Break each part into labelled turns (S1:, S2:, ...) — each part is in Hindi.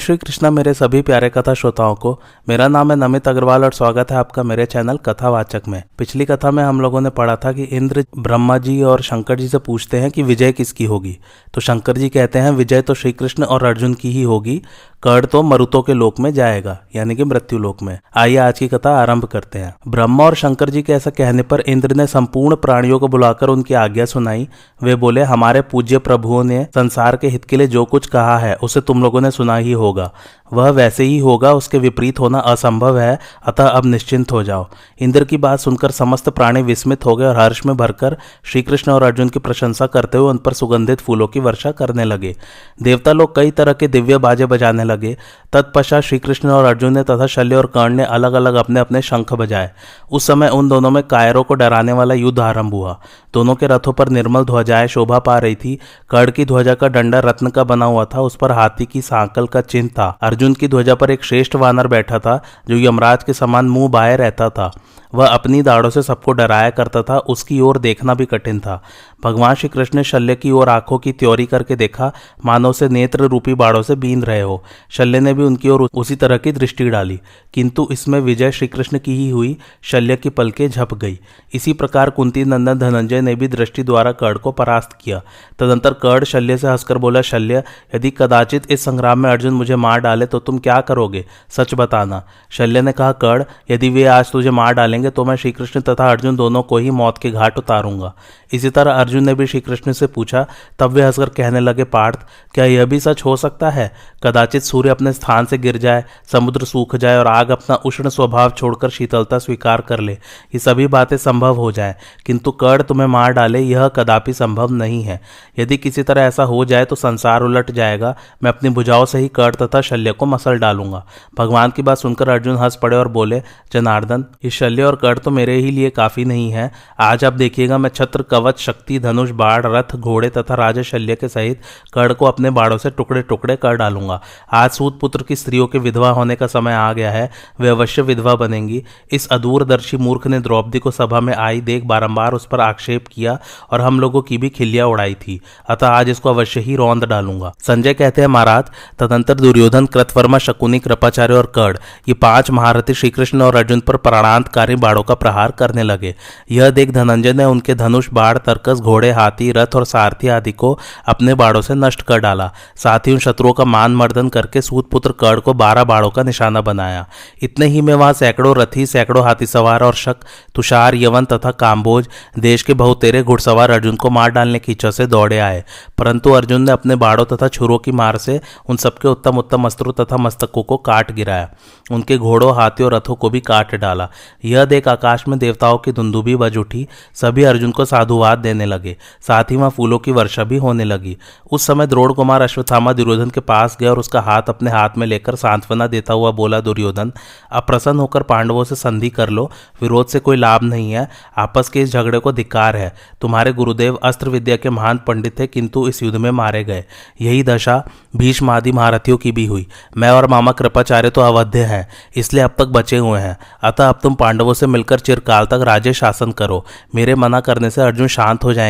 S1: श्री कृष्णा मेरे सभी प्यारे कथा श्रोताओं को, मेरा नाम है नमित अग्रवाल और स्वागत है आपका मेरे चैनल कथावाचक में। पिछली कथा में हम लोगों ने पढ़ा था कि इंद्र ब्रह्मा जी और शंकर जी से पूछते हैं कि विजय किसकी होगी। तो शंकर जी कहते हैं, विजय तो श्री कृष्ण और अर्जुन की ही होगी कर्ण तो मरुतों के लोक में जाएगा, यानी कि मृत्यु लोक में। आइए आज की कथा आरंभ करते हैं। ब्रह्मा और शंकर जी के ऐसा कहने पर इंद्र ने संपूर्ण प्राणियों को बुलाकर उनकी आज्ञा सुनाई। वे बोले, हमारे पूज्य प्रभुओं ने संसार के हित के लिए जो कुछ कहा है, उसे तुम लोगों ने सुना ही होगा। वह वैसे ही होगा, उसके विपरीत होना असंभव है, अतः अब निश्चिंत हो जाओ। इंद्र की बात सुनकर समस्त प्राणी विस्मित हो गए और हर्ष में भरकर श्री कृष्ण और अर्जुन की प्रशंसा करते हुए उन पर सुगंधित फूलों की वर्षा करने लगे। देवता लोग कई तरह के दिव्य बाजे बजाने लगे। तत्पश्चात श्री कृष्ण और अर्जुन ने तथा शल्य और कर्ण ने अलग अलग अपने अपने शंख बजाए। उस समय उन दोनों में कायरों को डराने वाला युद्ध आरंभ हुआ। दोनों के रथों पर निर्मल ध्वजाएँ शोभा पा रही थी। कर्ण की ध्वजा का डंडा रत्न का बना हुआ था। उस पर हाथी की सांकल का चिन्ह था। अर्जुन की ध्वजा पर एक श्रेष्ठ वानर बैठा था, जो यमराज के समान मुँह बाहे रहता था। वह अपनी दाढ़ों से सबको डराया करता था। उसकी ओर देखना भी कठिन था। भगवान श्री कृष्ण ने शल्य की ओर आँखों की त्योरी करके देखा, मानव से नेत्र रूपी बाड़ों से बीन रहे हो। शल्य ने भी उनकी ओर उसी तरह की दृष्टि डाली। किंतु इसमें विजय श्री कृष्ण की ही हुई, शल्य की पलके झप गई। इसी प्रकार कुंती नंदन धनंजय ने भी दृष्टि द्वारा कर्ण को परास्त किया। तदंतर कर्ण शल्य से हंसकर बोला, शल्य, यदि कदाचित इस संग्राम में अर्जुन मुझे मार डाले तो तुम क्या करोगे? सच बताना। शल्य ने कहा, कर्ण, यदि वे आज तुझे मार डालेंगे तो मैं श्रीकृष्ण तथा अर्जुन दोनों को ही मौत के घाट उतारूँगा। इसी तरह अर्जुन ने भी श्री कृष्ण से पूछा, तब वे हंसकर कहने लगे, पार्थ, क्या यह भी सच हो सकता है? कदाचित सूर्य अपने स्थान से गिर जाए, समुद्र सूख जाए और आग अपना उष्ण स्वभाव छोड़कर शीतलता स्वीकार कर ले। ये सभी बातें संभव हो जाए, किंतु कर्ण तुम्हें मार डाले, यह कदापि संभव नहीं है। यदि किसी तरह ऐसा हो जाए तो संसार उलट जाएगा। मैं अपनी भुजाओं से ही कर्ण तथा शल्य को मसल डालूँगा। भगवान की बात सुनकर अर्जुन हंस पड़े और बोले, जनार्दन, ये शल्य और कर्ण तो मेरे ही लिए काफ़ी नहीं है। आज आप देखिएगा, मैं छत्र कवच शक्ति धनुष, बाढ़, रथ, घोड़े तथा राजा शल्य के सहित कर्ण को अपने बाड़ों से टुकड़े टुकड़े कर डालूँगा। आज सूत पुत्र की स्त्रियों के विधवा होने का समय आ गया है, वे अवश्य विधवा बनेंगी। इस अदूरदर्शी मूर्ख ने द्रौपदी को सभा में आई देख बारंबार उस पर आक्षेप किया और हम लोगों की भी खिलिया उड़ाई थी। अतः आज इसको अवश्य ही रौंद डालूँगा। संजय कहते हैं, महाराज, तदंतर दुर्योधन, कृतवर्मा, शकुनी, कृपाचार्य और कर्ण, ये पाँच महारथी श्रीकृष्ण और अर्जुन पर प्राणांतकारी बाड़ों का प्रहार करने लगे। यह देख धनंजय ने उनके धनुष बाढ़ तर्कस घोड़े, हाथी, रथ और सारथी आदि को अपने बाड़ों से नष्ट कर डाला। साथ ही उन शत्रुओं का मान मर्दन करके सूतपुत्र कर्ण को बारह बाड़ों का निशाना बनाया। इतने ही में वहाँ सैकड़ों रथी, सैकड़ों हाथी सवार और शक, तुषार, यवन तथा काम्बोज, देश के बहुतेरे घुड़सवार अर्जुन को मार डालने की इच्छा से दौड़े आए। परंतु अर्जुन ने अपने बाड़ों तथा छुरों की मार से उन सबके उत्तम उत्तम अस्त्रों तथा मस्तकों को काट गिराया। उनके घोड़ों, हाथियों रथों को भी काट डाला। यह देख आकाश में देवताओं की धुंदुबी बज उठी। सभी अर्जुन को साधुवाद देने लगे। साथ ही वहाँ फूलों की वर्षा भी होने लगी। उस समय द्रोड़ कुमार अश्वत्थामा दुर्योधन के पास गया और उसका हाथ अपने हाथ में लेकर सांत्वना देता हुआ बोला, दुर्योधन, अब प्रसन्न होकर पांडवों से संधि कर लो। विरोध से कोई लाभ नहीं है। आपस के इस झगड़े को धिकार है। तुम्हारे गुरुदेव अस्त्र विद्या के महान पंडित थे, किंतु इस युद्ध में मारे गए। यही दशा भीष्म आदि महारथियों की भी हुई। मैं और मामा कृपाचार्य तो अवध्य हैं, इसलिए अब तक बचे हुए हैं। अतः अब तुम पांडवों से मिलकर चिरकाल तक राज्य शासन करो। मेरे मना करने से अर्जुन शांत हो जाएँगे।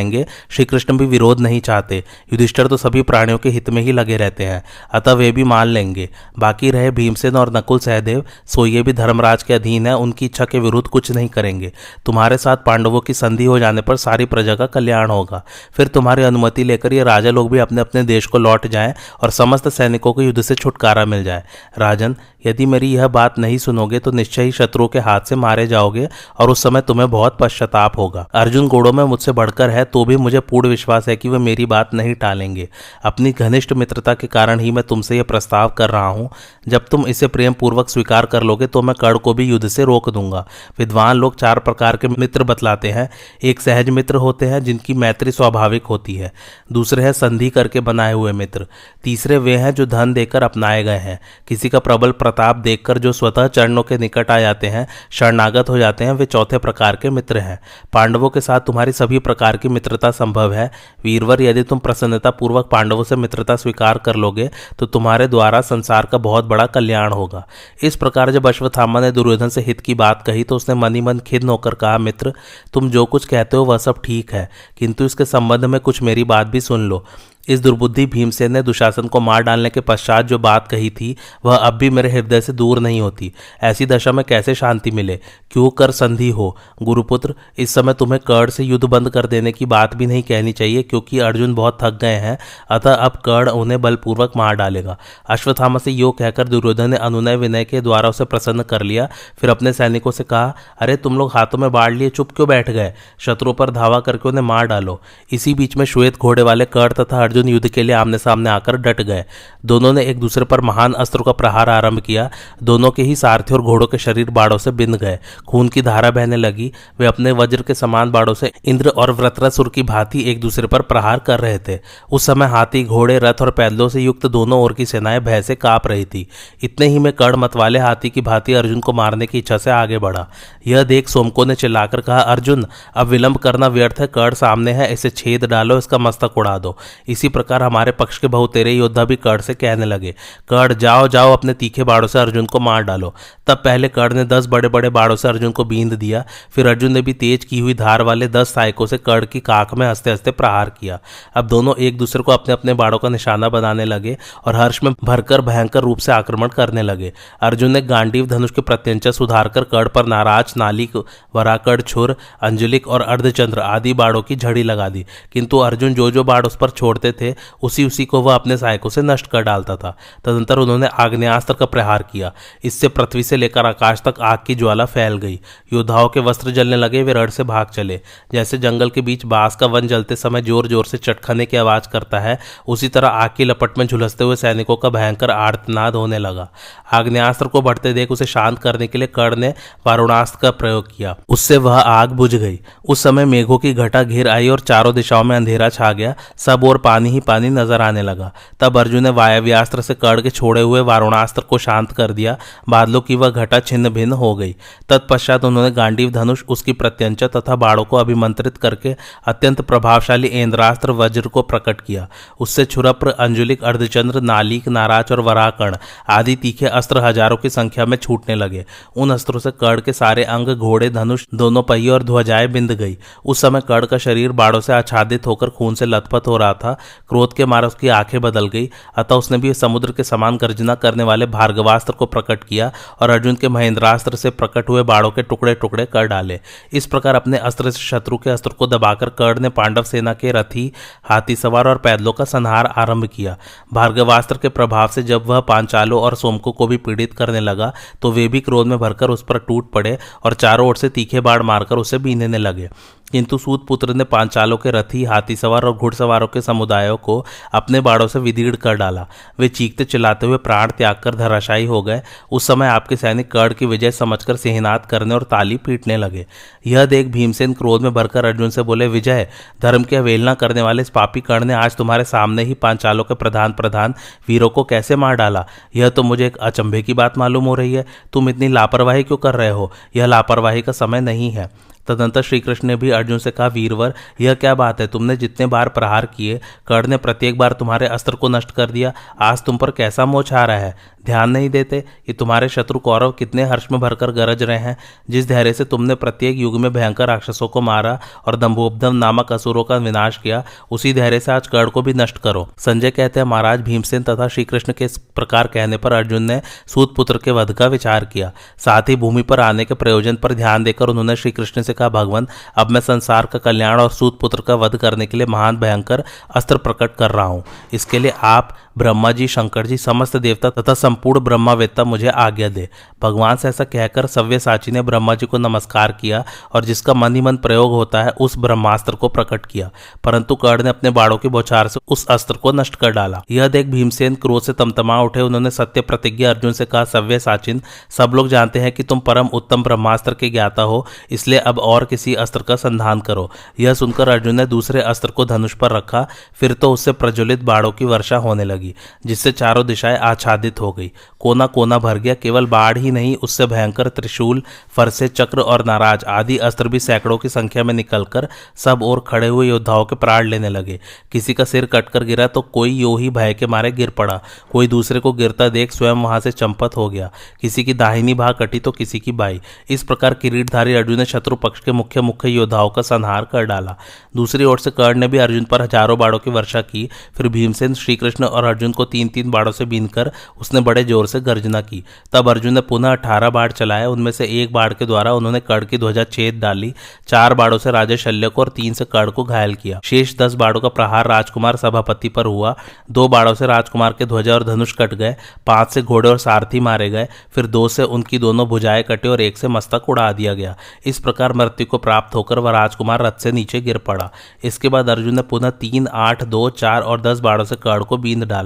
S1: श्री कृष्ण भी विरोध नहीं चाहते। युधिष्ठर तो सभी प्राणियों के हित में ही लगे रहते हैं, अतः वे भी मान लेंगे। बाकी रहे भीमसेन और नकुल सहदेव सो ये भी धर्मराज के अधीन है, उनकी इच्छा के विरुद्ध कुछ नहीं करेंगे। तुम्हारे साथ पांडवों की संधि हो जाने पर सारी प्रजा का कल्याण होगा। फिर तुम्हारी अनुमति लेकर ये राजा लोग भी अपने अपने देश को लौट जाएँ और समस्त सैनिकों को युद्ध से छुटकारा मिल जाए। राजन, यदि मेरी यह बात नहीं सुनोगे तो निश्चय ही शत्रुओं के हाथ से मारे जाओगे और उस समय तुम्हें बहुत पश्चाताप होगा। अर्जुन घोड़ों में मुझसे बढ़कर है तो भी मुझे पूर्ण विश्वास है कि वे मेरी बात नहीं टालेंगे। अपनी घनिष्ठ मित्रता के कारण ही मैं तुमसे यह प्रस्ताव कर रहा हूँ। जब तुम इसे प्रेम पूर्वक स्वीकार कर लोगे तो मैं कर्ण को भी युद्ध से रोक दूँगा। विद्वान लोग चार प्रकार के मित्र बतलाते हैं। एक सहज मित्र होते हैं, जिनकी मैत्री स्वाभाविक होती है। दूसरे हैं, संधि करके बनाए हुए मित्र। तीसरे वे हैं, जो धन देकर अपनाए गए हैं। किसी का प्रबल प्रताप देखकर जो स्वतः चरणों के निकट आ जाते हैं, शरणागत हो जाते हैं, वे चौथे प्रकार के मित्र हैं। पांडवों के साथ तुम्हारी सभी प्रकार की मित्रता संभव है। वीरवर, यदि तुम प्रसन्नता पूर्वक पांडवों से मित्रता स्वीकार कर लोगे तो तुम्हारे द्वारा संसार का बहुत बड़ा कल्याण होगा। इस प्रकार जब अश्वत्थामा ने दुर्योधन से हित की बात कही तो उसने मनी मन खिद होकर कहा, मित्र, तुम जो कुछ कहते हो, वह सब ठीक है, किंतु इसके संबंध में कुछ मेरी बात भी सुन लो। इस दुर्बुद्धि भीमसेन ने दुशासन को मार डालने के पश्चात जो बात कही थी, वह अब भी मेरे हृदय से दूर नहीं होती। ऐसी दशा में कैसे शांति मिले? क्यों कर संधि हो? गुरुपुत्र, इस समय तुम्हें कर्ण से युद्ध बंद कर देने की बात भी नहीं कहनी चाहिए, क्योंकि अर्जुन बहुत थक गए हैं। अतः अब कर्ण उन्हें बलपूर्वक मार डालेगा। अश्वत्थामा से यो कहकर दुर्योधन ने अनुनय विनय के द्वारा उसे प्रसन्न कर लिया। फिर अपने सैनिकों से कहा, अरे, तुम लोग हाथों में बाढ़ लिए, चुप क्यों बैठ गए? शत्रु पर धावा करके उन्हें मार डालो। इसी बीच में श्वेत घोड़े वाले कर्ण तथा अर्जुन युद्ध के लिए आमने सामने आकर डट गए। दोनों ने एक दूसरे पर महान अस्त्रों का प्रहार आरंभ किया। दोनों के ही सारथी और घोड़ों के शरीर बाड़ों से बिंद गए। खून की धारा बहने लगी। वे अपने वज्र के समान बाड़ों से इंद्र और व्रतरसुर की भांति एक दूसरे पर प्रहार कर रहे थे। उस समय हाथी, घोड़े, रथ और पैदलों से युक्त दोनों ओर की सेनाएँ भय से काँप रही थी। इतने ही में कर्ण मत वाले हाथी की भांति अर्जुन को मारने की इच्छा से आगे बढ़ा। यह देख सोमको ने चिल्लाकर कहा, अर्जुन, अब विलंब करना व्यर्थ है। कर्ण सामने है, इसे छेद डालो, इसका मस्तक उड़ा दो। इसी प्रकार हमारे पक्ष के बहुतेरे योद्धा भी कर्ण से कहने लगे, कर्ण, जाओ जाओ, अपने तीखे बाड़ों से अर्जुन को मार डालो। तब पहले कर्ण ने दस बड़े बड़े बाड़ों से अर्जुन को बींद दिया, फिर अर्जुन ने भी तेज की हुई धार वाले दस सहायकों से कर्ण की काख में हँसते हँसते प्रहार किया। अब दोनों एक दूसरे को अपने अपने बाड़ों का निशाना बनाने लगे और हर्ष में भरकर, भयंकर रूप से आक्रमण करने लगे। अर्जुन ने गांडीव धनुष के प्रत्यंचा सुधार कर कर्ण पर नाराज़, नालिक वराकड़ छुर अंजलिक और अर्धचंद्र आदि बाड़ों की झड़ी लगा दी। किंतु अर्जुन जो जो बाढ़ उस पर छोड़ते थे, उसी उसी को वह अपने सहायकों से नष्ट कर डालता था। तदंतर उन्होंने आग्नेयास्त्र का प्रहार किया। इससे पृथ्वी से लेकर आकाश तक आग की ज्वाला फैल गई। योद्धाओं के वस्त्र जलने लगे, वे रण से भाग चले। जैसे जंगल के बीच बाँस का वन जलते समय ज़ोर ज़ोर से चटखाने की आवाज़ करता है, उसी तरह आग की लपट में झुलसते हुए सैनिकों का भयंकर आर्तनाद होने लगा। आग्नेयास्त्र को बढ़ते देख उसे शांत करने के लिए कर्ण ने वारुणास्त्र का प्रयोग किया। उससे वह आग बुझ गई। उस समय मेघों की घटा घिर आई और चारों दिशाओं में अंधेरा छा गया। सब और पानी ही पानी नज़र आने लगा। तब अर्जुन ने वायव्यास्त्र से कड़ के छोड़े हुए वारुणास्त्र को शांत कर दिया। बादलों की वह घटा छिन्न भिन्न हो गई। तत्पश्चात उन्होंने गांडीव धनुष, उसकी प्रत्यंचा तथा बाड़ों को अभिमंत्रित करके अत्यंत प्रभावशाली इंद्रास्त्र वज्र को प्रकट किया। उससे छुरप्र अंजुलिक, अर्धचंद्र, नालिक, नाराज़ और वराकर्ण आदि तीखे अस्त्र हज़ारों की संख्या में छूटने लगे। उन अस्त्रों से कड़ के सारे अंग, घोड़े, धनुष, दोनों पहिए और ध्वजाएँ बिंद गई। उस समय कड़ का शरीर बाड़ों से आच्छादित होकर खून से लथपथ हो रहा था। क्रोध के मारे उसकी आँखें बदल गई। अतः उसने भी समुद्र के समान गर्जना करने वाले भार्गवास्त्र को प्रकट किया और अर्जुन के महेंद्रास्त्र से प्रकट हुए बाड़ों के टुकड़े टुकड़े कर डाले। इस प्रकार अपने अस्त्र से शत्रु के अस्त्र को दबाकर कर्ण ने पांडव सेना के रथी, हाथी सवार और पैदलों का संहार आरंभ किया। भार्गवास्त्र के प्रभाव से जब वह पांचालों और सोमको को भी पीड़ित करने लगा तो वे भी क्रोध में भरकर उस पर टूट पड़े और चारों ओर से तीखे बाढ़ मारकर उसे बीनने लगे। किंतु सूत पुत्र ने पांचालों के रथी, हाथी सवार और घुड़सवारों के समुदायों को अपने बाड़ों से विदीर्ण कर डाला। वे चीखते चिल्लाते हुए प्राण त्याग कर धराशायी हो गए। उस समय आपके सैनिक कर्ण की विजय समझकर सिहनात करने और ताली पीटने लगे। यह देख भीमसेन क्रोध में भरकर अर्जुन से बोले, विजय, धर्म की अवेलना करने वाले इस पापी कर्ण ने आज तुम्हारे सामने ही पांचालों के प्रधान प्रधान वीरों को कैसे मार डाला? यह तो मुझे एक अचंभे की बात मालूम हो रही है। तुम इतनी लापरवाही क्यों कर रहे हो? यह लापरवाही का समय नहीं है। तदंतर श्रीकृष्ण ने भी अर्जुन से कहा, वीरवर, यह क्या बात है? तुमने जितने बार प्रहार किए, कर्ण ने प्रत्येक बार तुम्हारे अस्त्र को नष्ट कर दिया। आज तुम पर कैसा मोह छा रहा है? ध्यान नहीं देते कि तुम्हारे शत्रु कौरव कितने हर्ष में भरकर गरज रहे हैं। जिस धैर्य से तुमने प्रत्येक युग में भयंकर राक्षसों को मारा और दम्भोपदम नामक असुरों का विनाश किया, उसी धैर्य से आज कर्ण को भी नष्ट करो। संजय कहते हैं, महाराज भीमसेन तथा श्री कृष्ण के इस प्रकार कहने पर अर्जुन ने सूत पुत्र के वध का विचार किया। साथ ही भूमि पर आने के प्रयोजन पर ध्यान देकर उन्होंने श्री कृष्ण से कहा, भगवान, अब मैं संसार का कल्याण और सूत पुत्र का वध करने के लिए महान, भयंकर अस्त्र प्रकट कर रहा हूँ। इसके लिए आप ब्रह्मा जी, शंकर जी, समस्त देवता तथा संपूर्ण ब्रह्मावेत्ता मुझे आज्ञा दे। भगवान से ऐसा कहकर सव्य साची ने ब्रह्मा जी को नमस्कार किया और जिसका मन ही मन प्रयोग होता है, उस ब्रह्मास्त्र को प्रकट किया। परंतु कर्ण ने अपने बाड़ों की बौछार से उस अस्त्र को नष्ट कर डाला। यह देख भीमसेन क्रोध से तमतमा उठे। उन्होंने सत्य प्रतिज्ञा अर्जुन से कहा, सव्य साचिन सब लोग जानते हैं कि तुम परम उत्तम ब्रह्मास्त्र के ज्ञाता हो, इसलिए अब और किसी अस्त्र का संधान करो। यह सुनकर अर्जुन ने दूसरे अस्त्र को धनुष पर रखा, फिर तो उससे प्रज्वलित बाड़ों की वर्षा होने लगी। लगी जिससे चारों दिशाएँ आच्छादित हो गई। कोना कोना भर गया, केवल बाढ़ ही नहीं, उससे भयंकर त्रिशूल, फरसे चक्र और नाराज़ आदि अस्त्र भी सैकड़ों की संख्या में निकलकर सब और खड़े हुए योद्धाओं के प्राण लेने लगे। किसी का सिर कटकर गिरा तो कोई यो ही भय के मारे गिर पड़ा। कोई दूसरे को गिरता देख स्वयं वहाँ से चंपत हो गया। किसी की दाहिनी भाग कटी तो किसी की बाई। इस प्रकार किरीटधारी अर्जुन ने शत्रु पक्ष के मुख्य मुख्य योद्धाओं का संहार कर डाला। दूसरी ओर से कर्ण ने भी अर्जुन पर हज़ारों बाड़ों की वर्षा की। फिर भीमसेन, श्रीकृष्ण और अर्जुन को तीन तीन बाड़ों से बीनकर उसने बड़े ज़ोर से गर्जना की। तब अर्जुन ने पुनः अठारह बाढ़ चलाए, उनमें से एक बाढ़ के द्वारा उन्होंने कड़ की ध्वजा छेद डाली, चार बाड़ों से राजा शल्य को और तीन से कड़ को घायल किया। शेष दस बाड़ों का प्रहार राजकुमार सभापति पर हुआ। दो बाड़ों से राजकुमार के ध्वजा और धनुष कट गए, पाँच से घोड़े और सारथी मारे गए, फिर दो से उनकी दोनों भुजाएँ कटे और एक से मस्तक उड़ा दिया गया। इस प्रकार मृत्यु को प्राप्त होकर वह राजकुमार रथ से नीचे गिर पड़ा। इसके बाद अर्जुन ने पुनः तीन, आठ, दो, चार और दस बाड़ों से कड़ को बींद डाला।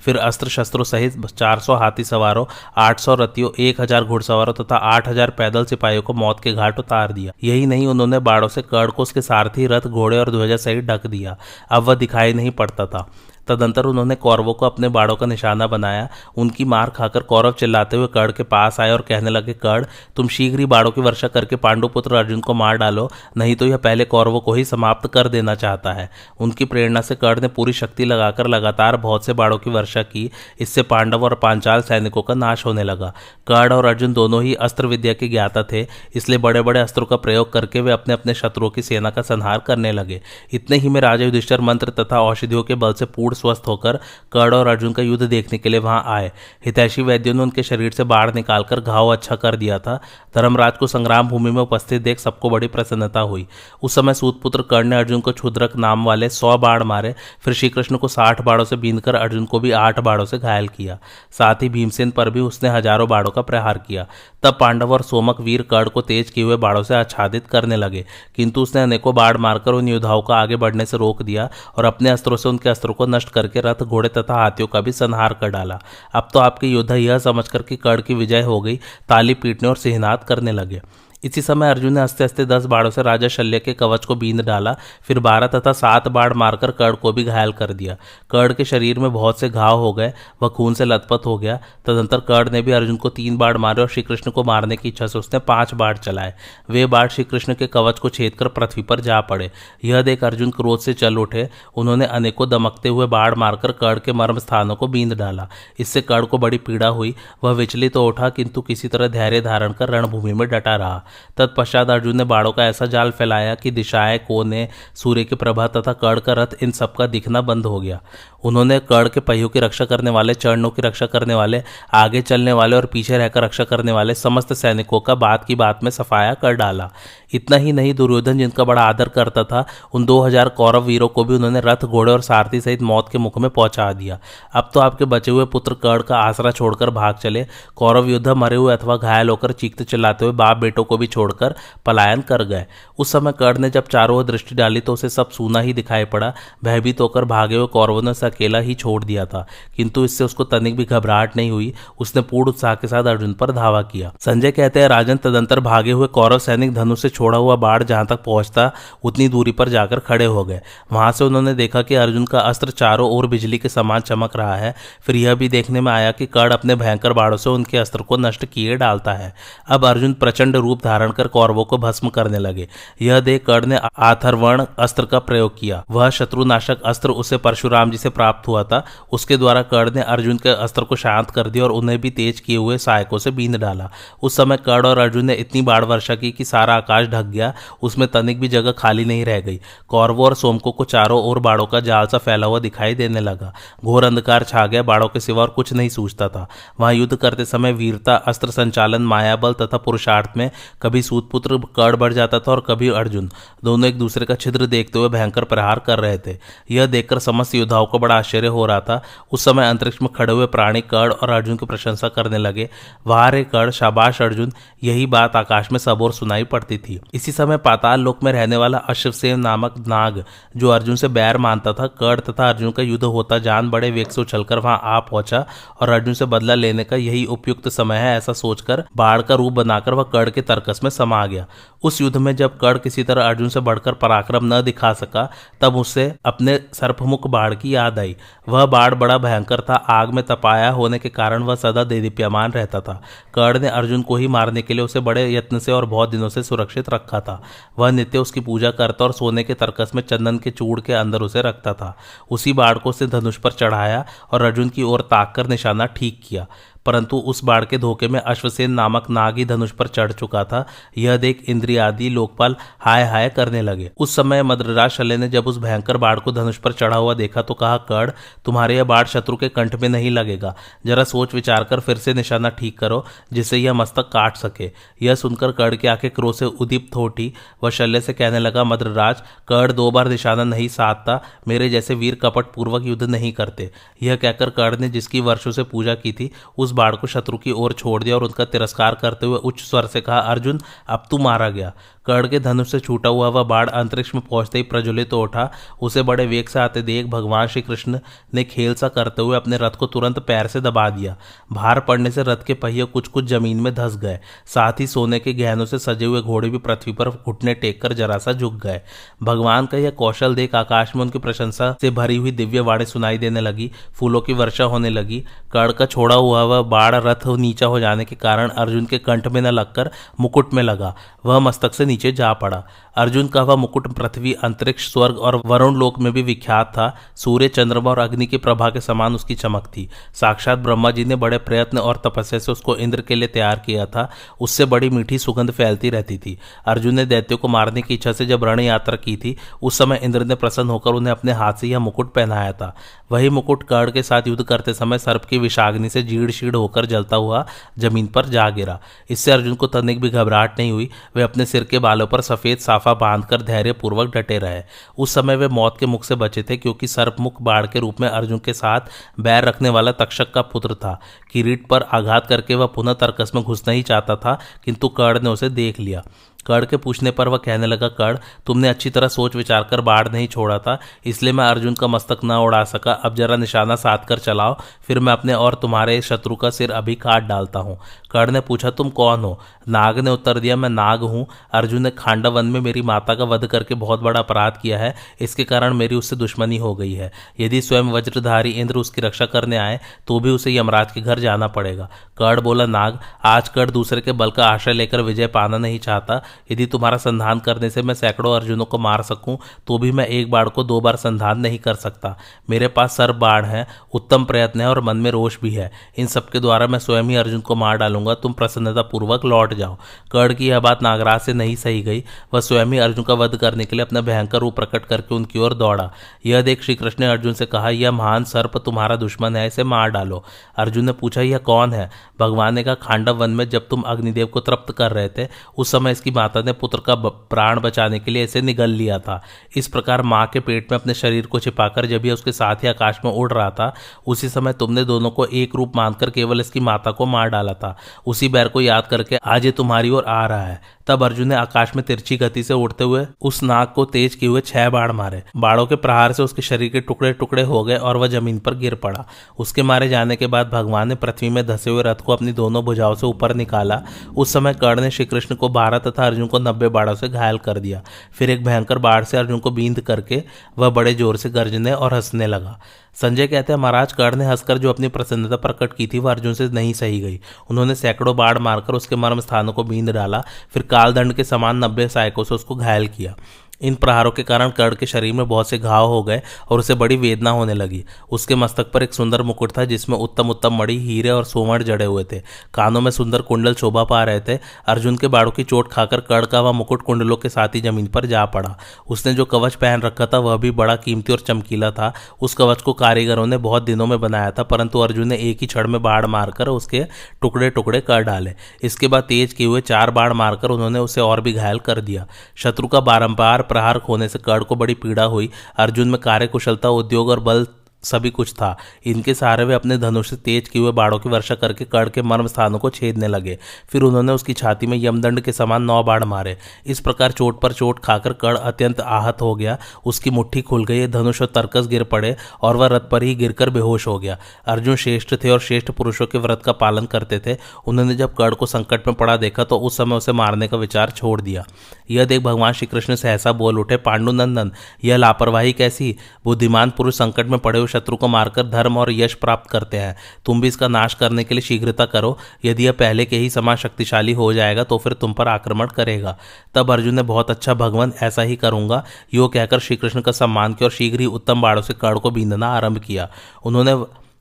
S1: फिर अस्त्र शस्त्रों सहित चार सौ हाथी सवारों 800 सौ रथियों एक हज़ार घुड़सवारों तथा आठ हज़ार पैदल सिपाहियों को मौत के घाट उतार दिया। यही नहीं, उन्होंने बाड़ों से कड़ को उसके सारथी रथ घोड़े और ध्वजा सहित ढक दिया। अब वह दिखाई नहीं पड़ता था। तदंतर उन्होंने कौरवों को अपने बाड़ों का निशाना बनाया। उनकी मार खाकर कौरव चिल्लाते हुए कर्ण के पास आए और कहने लगे, कर्ण, तुम शीघ्र ही बाड़ों की वर्षा करके पांडुपुत्र अर्जुन को मार डालो, नहीं तो यह पहले कौरवों को ही समाप्त कर देना चाहता है। उनकी प्रेरणा से कर्ण ने पूरी शक्ति लगाकर लगातार बहुत से बाड़ों की वर्षा की। इससे पांडव और पांचाल सैनिकों का नाश होने लगा। कर्ण और अर्जुन दोनों ही अस्त्र विद्या के ज्ञाता थे, इसलिए बड़े बड़े अस्त्रों का प्रयोग करके वे अपने अपने शत्रुओं की सेना का संहार करने लगे। इतने ही में राजा युधिष्ठर मंत्र तथा औषधियों के बल से पूर्ण स्वस्थ होकर कर्ण और अर्जुन का युद्ध देखने के लिए वहाँ आए। हितैषी वैद्यों ने उनके शरीर से बाढ़ निकालकर घाव अच्छा कर दिया था। धर्मराज को संग्राम भूमि में उपस्थित देख सबको बड़ी प्रसन्नता हुई। उस समय सूतपुत्र कर्ण ने अर्जुन को क्षुद्रक नाम वाले सौ बाढ़ मारे। फिर श्रीकृष्ण को साठ बाढ़ों से बीनकर अर्जुन को भी आठ बाढ़ों से घायल किया। साथ ही भीमसेन पर भी उसने हज़ारों बाढ़ों का प्रहार किया। तब पांडव और सोमक वीर कर्ण को तेज किए हुए बाढ़ों से आच्छादित करने लगे। किंतु उसने अनेकों बाढ़ मारकर उन योद्धाओं का आगे बढ़ने से रोक दिया और अपने अस्त्रों से उनके अस्त्रों को नष्ट करके रथ घोड़े तथा हाथियों का भी संहार कर डाला। अब तो आपके योद्धा यह समझ कि कर्ण की विजय हो गई, ताली पीटने और सिहनात करने लगे। इसी समय अर्जुन ने हँसते हँसते दस बाड़ों से राजा शल्य के कवच को बींद डाला, फिर बारह तथा सात बाढ़ मारकर कर्ण को भी घायल कर दिया। कर्ण के शरीर में बहुत से घाव हो गए, वह खून से लथपथ हो गया। तदंतर कर्ण ने भी अर्जुन को तीन बाढ़ मारे और श्री कृष्ण को मारने की इच्छा से उसने पाँच बाढ़ चलाए। वे बाढ़ श्री कृष्ण के कवच को छेद कर पृथ्वी पर जा पड़े। यह देख अर्जुन क्रोध से चल उठे। उन्होंने अनेकों दमकते हुए बाढ़ मारकर कर्ण के मर्म स्थानों को बींद डाला। इससे कर्ण को बड़ी पीड़ा हुई। वह विचलित तो उठा, किंतु किसी तरह धैर्य धारण कर रणभूमि में डटा रहा। तत्पश्चात अर्जुन ने बाड़ों का ऐसा जाल फैलाया कि दिशाएँ, कोने, सूर्य की प्रभा तथा कर्ण का रथ इन सबका दिखना बंद हो गया। उन्होंने कर्ण के पहियों की रक्षा करने वाले, चरणों की रक्षा करने वाले, आगे चलने वाले और पीछे रहकर रक्षा करने वाले समस्त सैनिकों का बात की बात में सफाया कर डाला। इतना ही नहीं, दुर्योधन जिनका बड़ा आदर करता था, उन दो हज़ार कौरव वीरों को भी उन्होंने रथ, घोड़े और सारथी सहित मौत के मुख में पहुँचा दिया। अब तो आपके बचे हुए पुत्र कर्ण का आसरा छोड़कर भाग चले। कौरव योद्धा मरे हुए अथवा घायल होकर चीखते चिल्लाते हुए बाप बेटों को भी छोड़कर पलायन कर गए। उस समय कर्ण ने जब चारों ओर दृष्टि डाली तो उसे सब सूना ही दिखाई पड़ा। भयभीत होकर भागे हुए कौरवों ने अकेला ही छोड़ दिया था। किंतु इससे उसको तनिक भी घबराहट नहीं हुई। उसने पूर्ण उत्साह के साथ अर्जुन पर धावा किया। संजय कहते हैं, राजन तदंतर भागे हुए कौरव सैनिक धनु से छोड़ा हुआ बाढ़ जहाँ तक पहुँचता, उतनी दूरी पर जाकर खड़े हो गए। वहाँ से उन्होंने देखा कि अर्जुन का अस्त्र चारों ओर बिजली के समान चमक रहा है। फिर यह भी देखने में आया कि कर्ण अपने भयंकर बाढ़ों से उनके अस्त्र को नष्ट किए डालता है। अब अर्जुन प्रचंड रूप धारण कर कौरवों को भस्म करने लगे। यह देख कर्ण ने आथर्वण अस्त्र का प्रयोग किया। वह शत्रुनाशक अस्त्र उसे परशुराम जी से प्राप्त हुआ था। उसके द्वारा कर्ण ने अर्जुन के अस्त्र को शांत कर दिया और उन्हें भी तेज किए हुए सहायकों से बींद डाला। उस समय कर्ण और अर्जुन ने इतनी बाढ़ वर्षा की कि सारा आकाश ढक गया। उसमें तनिक भी जगह खाली नहीं रह गई। कौरवों और सोमकों को चारों ओर बाड़ों का जाल सा फैला हुआ दिखाई देने लगा। घोर अंधकार छा गया बाड़ों के सिवा और कुछ नहीं सूझता था। वहाँ युद्ध करते समय वीरता, अस्त्र संचालन, मायाबल तथा पुरुषार्थ में कभी सूतपुत्र कड़ बढ़ जाता था और कभी अर्जुन। दोनों एक दूसरे का छिद्र देखते हुए भयंकर प्रहार कर रहे थे। यह देखकर समस्त योद्धाओं को बड़ा आश्चर्य हो रहा था। उस समय अंतरिक्ष में खड़े हुए प्राणी कर्ण और अर्जुन की प्रशंसा करने लगे। वाह रे कर्ण शाबाश अर्जुन, यही बात आकाश में सब और सुनाई पड़ती थी। इसी समय पाताल लोक में रहने वाला अश्वसेन नामक नाग, जो अर्जुन से बैर मानता था कर्ण तथा अर्जुन का युद्ध होता जान बड़े वेग से उछलकर वहाँ आ पहुँचा और अर्जुन से बदला लेने का यही उपयुक्त समय है ऐसा सोचकर बाढ़ का रूप बनाकर वह कर्ण के तर्क तर्कस में समा गया। उस युद्ध में जब कर्ण किसी तरह अर्जुन से बढ़कर पराक्रम न दिखा सका, तब उससे अपने सर्पमुख बाढ़ की याद आई। वह बाढ़ बड़ा भयंकर था, आग में तपाया होने के कारण वह सदा देदीप्यमान रहता था। कर्ण ने अर्जुन को ही मारने के लिए उसे बड़े यत्न से और बहुत दिनों से सुरक्षित रखा था। वह नित्य उसकी पूजा करता और सोने के तर्कस में चंदन के चूड़ के अंदर उसे रखता था। उसी बाढ़ को उसे धनुष पर चढ़ाया और अर्जुन की ओर ताक कर निशाना ठीक किया। परंतु उस बाढ़ के धोखे में अश्वसेन नामक नाग धनुष पर चढ़ चुका था। यह देख इंद्रिय आदि लोकपाल हाय हाय करने लगे। उस समय मद्रराज शल्य ने जब उस भयंकर बाढ़ को धनुष पर चढ़ा हुआ देखा तो कहा, कर्ण, तुम्हारे यह बाढ़ शत्रु के कंठ में नहीं लगेगा। जरा सोच विचार कर फिर से निशाना ठीक करो, जिससे यह मस्तक काट सके। यह सुनकर कर्ण की आँखें क्रोध से उदीप्त होटी वह शल्य से कहने लगा, मद्रराज, कर्ण दो बार निशाना नहीं साधता। मेरे जैसे वीर कपट पूर्वक युद्ध नहीं करते। यह कहकर कर्ण ने जिसकी वर्षों से पूजा की थी, उस उस बाढ़ को शत्रु की ओर छोड़ दिया और उनका तिरस्कार करते हुए उच्च स्वर से कहा, अर्जुन, अब तू मारा गया। कर्ण के धनुष से छूटा हुआ वह बाढ़ अंतरिक्ष में पहुँचते ही प्रज्वलित तो उठा। उसे बड़े वेग से आते देख भगवान श्री कृष्ण ने खेल सा करते हुए अपने रथ को तुरंत पैर से दबा दिया। भार पड़ने से रथ के पहिए कुछ कुछ ज़मीन में धस गए। साथ ही सोने के गहनों से सजे हुए घोड़े भी पृथ्वी पर घुटने टेक कर जरा सा झुक गए। भगवान का यह कौशल देख आकाश में उनकी प्रशंसा से भरी हुई दिव्य वाणी सुनाई देने लगी। फूलों की वर्षा होने लगी। कर्ण का छोड़ा हुआ वह बाढ़ रथ नीचा हो जाने के कारण अर्जुन के कंठ में न लगकर मुकुट में लगा। वह मस्तक से नीचे जा पड़ा। अर्जुन का वह मुकुट पृथ्वी, अंतरिक्ष, स्वर्ग और वरुण लोक में भी विख्यात था। सूर्य, चंद्रमा और अग्नि की प्रभा के समान उसकी चमक थी। साक्षात ब्रह्मा जी ने बड़े प्रयत्न और तपस्या से उसको इंद्र के लिए तैयार किया था। उससे बड़ी मीठी सुगंध फैलती रहती थी। अर्जुन ने दैत्यों को मारने की इच्छा से जब रण यात्रा की थी, उस समय इंद्र ने प्रसन्न होकर उन्हें अपने हाथ से यह मुकुट पहनाया था। वही मुकुट कर्ण के साथ युद्ध करते समय सर्प की विषाग्नि से जीड़ होकर जलता हुआ ज़मीन पर जा गिरा। इससे अर्जुन को तनिक भी घबराहट नहीं हुई। वे अपने सिर के बालों पर सफ़ेद साफा बांधकर धैर्यपूर्वक डटे रहे। उस समय वे मौत के मुख से बचे थे, क्योंकि सर्पमुख बाढ़ के रूप में अर्जुन के साथ बैर रखने वाला तक्षक का पुत्र था। किरीट पर आघात करके वह पुनः तर्कस में घुसना ही चाहता था, किंतु कर्ण ने उसे देख लिया। कर्ण के पूछने पर वह कहने लगा, कर्ण, तुमने अच्छी तरह सोच विचार कर बाढ़ नहीं छोड़ा था, इसलिए मैं अर्जुन का मस्तक न उड़ा सका। अब जरा निशाना साध कर चलाओ, फिर मैं अपने और तुम्हारे शत्रु का सिर अभी काट डालता हूँ। कर्ण ने पूछा, तुम कौन हो? नाग ने उत्तर दिया, मैं नाग हूँ। अर्जुन ने खांडा वन में मेरी माता का वध करके बहुत बड़ा अपराध किया है। इसके कारण मेरी उससे दुश्मनी हो गई है। यदि स्वयं वज्रधारी इंद्र उसकी रक्षा करने आए तो भी उसे यमराज के घर जाना पड़ेगा। कर्ण बोला, नाग, आज कर्ण दूसरे के बल का आश्रय लेकर विजय पाना नहीं चाहता। यदि तुम्हारा संधान करने से मैं सैकड़ों अर्जुनों को मार सकूँ तो भी मैं एक बाढ़ को दो बार संधान नहीं कर सकता। मेरे पास सर बाढ़ है, उत्तम प्रयत्न है और मन में रोष भी है। इन सबके द्वारा मैं स्वयं ही अर्जुन को मार डालूँगा। तुम प्रसन्नता पूर्वक लौट जाओ। कर्ण की यह बात नागराज से नहीं सही गई। वह स्वयं ही अर्जुन का वध करने के लिए अपना भयंकर रूप प्रकट करके उनकी ओर दौड़ा। यह देख श्री कृष्ण ने अर्जुन से कहा, यह महान सर्प तुम्हारा दुश्मन है, इसे मार डालो। अर्जुन ने पूछा, यह कौन है? भगवान ने कहा, खांडव वन में जब तुम अग्निदेव को तृप्त कर रहे थे, उस समय इसकी माता ने पुत्र का प्राण बचाने के लिए इसे निगल लिया था। इस प्रकार माँ के पेट में अपने शरीर को छिपाकर जब यह उसके साथ ही आकाश में उड़ रहा था, उसी समय तुमने दोनों को एक रूप मानकर केवल इसकी माता को मार डाला था। उसी बैर को याद करके आज ये तुम्हारी ओर आ रहा है। तब अर्जुन ने आकाश में तिरछी गति से उड़ते हुए उस नाग को तेज किए हुए छह बाढ़ मारे। बाढ़ों के प्रहार से उसके शरीर के टुकड़े टुकड़े हो गए और वह ज़मीन पर गिर पड़ा। उसके मारे जाने के बाद भगवान ने पृथ्वी में धसे हुए रथ को अपनी दोनों भुजाओं से ऊपर निकाला। उस समय कर्ण ने श्रीकृष्ण को बारह तथा अर्जुन को नब्बे बाढ़ों से घायल कर दिया। फिर एक भयंकर बाढ़ से अर्जुन को बींद करके वह बड़े ज़ोर से गरजने और हंसने लगा। संजय कहते हैं, महाराज, कर्ण ने हंसकर जो अपनी प्रसन्नता प्रकट की थी, वह अर्जुन से नहीं सही गई। उन्होंने सैकड़ों बाढ़ मारकर उसके मर्म स्थानों को बींद डाला। फिर कालदंड के समान नब्बे सहायकों से उसको घायल किया। इन प्रहारों के कारण कर्ण के शरीर में बहुत से घाव हो गए और उसे बड़ी वेदना होने लगी। उसके मस्तक पर एक सुंदर मुकुट था, जिसमें उत्तम उत्तम मड़ी हीरे और सोमर जड़े हुए थे। कानों में सुंदर कुंडल शोभा पा रहे थे। अर्जुन के बाड़ों की चोट खाकर कर्ण का वह मुकुट कुंडलों के साथ ही ज़मीन पर जा पड़ा। उसने जो कवच पहन रखा था, वह भी बड़ा कीमती और चमकीला था। उस कवच को कारीगरों ने बहुत दिनों में बनाया था, परंतु अर्जुन ने एक ही क्षण में बाढ़ मारकर उसके टुकड़े टुकड़े कर डाले। इसके बाद तेज किए हुए चार बाढ़ मारकर उन्होंने उसे और भी घायल कर दिया। शत्रु का बारंबार प्रहार खोने से कर्ण को बड़ी पीड़ा हुई। अर्जुन में कार्यकुशलता उद्योग और बल सभी कुछ था। इनके सहारे वे अपने धनुष से तेज किए हुए बाड़ों की वर्षा करके कड़ के मर्म स्थानों को छेदने लगे। फिर उन्होंने उसकी छाती में यमदंड के समान नौ बाढ़ मारे। इस प्रकार चोट पर चोट खाकर कड़ अत्यंत आहत हो गया। उसकी मुट्ठी खुल गई, धनुष और तरकस गिर पड़े और वह रथ पर ही गिरकर बेहोश हो गया। अर्जुन श्रेष्ठ थे और श्रेष्ठ पुरुषों के व्रत का पालन करते थे। उन्होंने जब कड़ को संकट में पड़ा देखा तो उस समय उसे मारने का विचार छोड़ दिया। यह देख भगवान श्री कृष्ण सहसा बोल उठे, पांडुनंदन, यह लापरवाही कैसी? बुद्धिमान पुरुष संकट में पड़े शत्रु को मारकर धर्म और यश प्राप्त करते हैं। तुम भी इसका नाश करने के लिए शीघ्रता करो। यदि यह पहले के ही समान शक्तिशाली हो जाएगा तो फिर तुम पर आक्रमण करेगा। तब अर्जुन ने बहुत अच्छा भगवान, ऐसा ही करूँगा, यो कहकर श्रीकृष्ण का सम्मान किया और शीघ्र ही उत्तम बाड़ों से कड़ को बींदना आरंभ किया। उन्होंने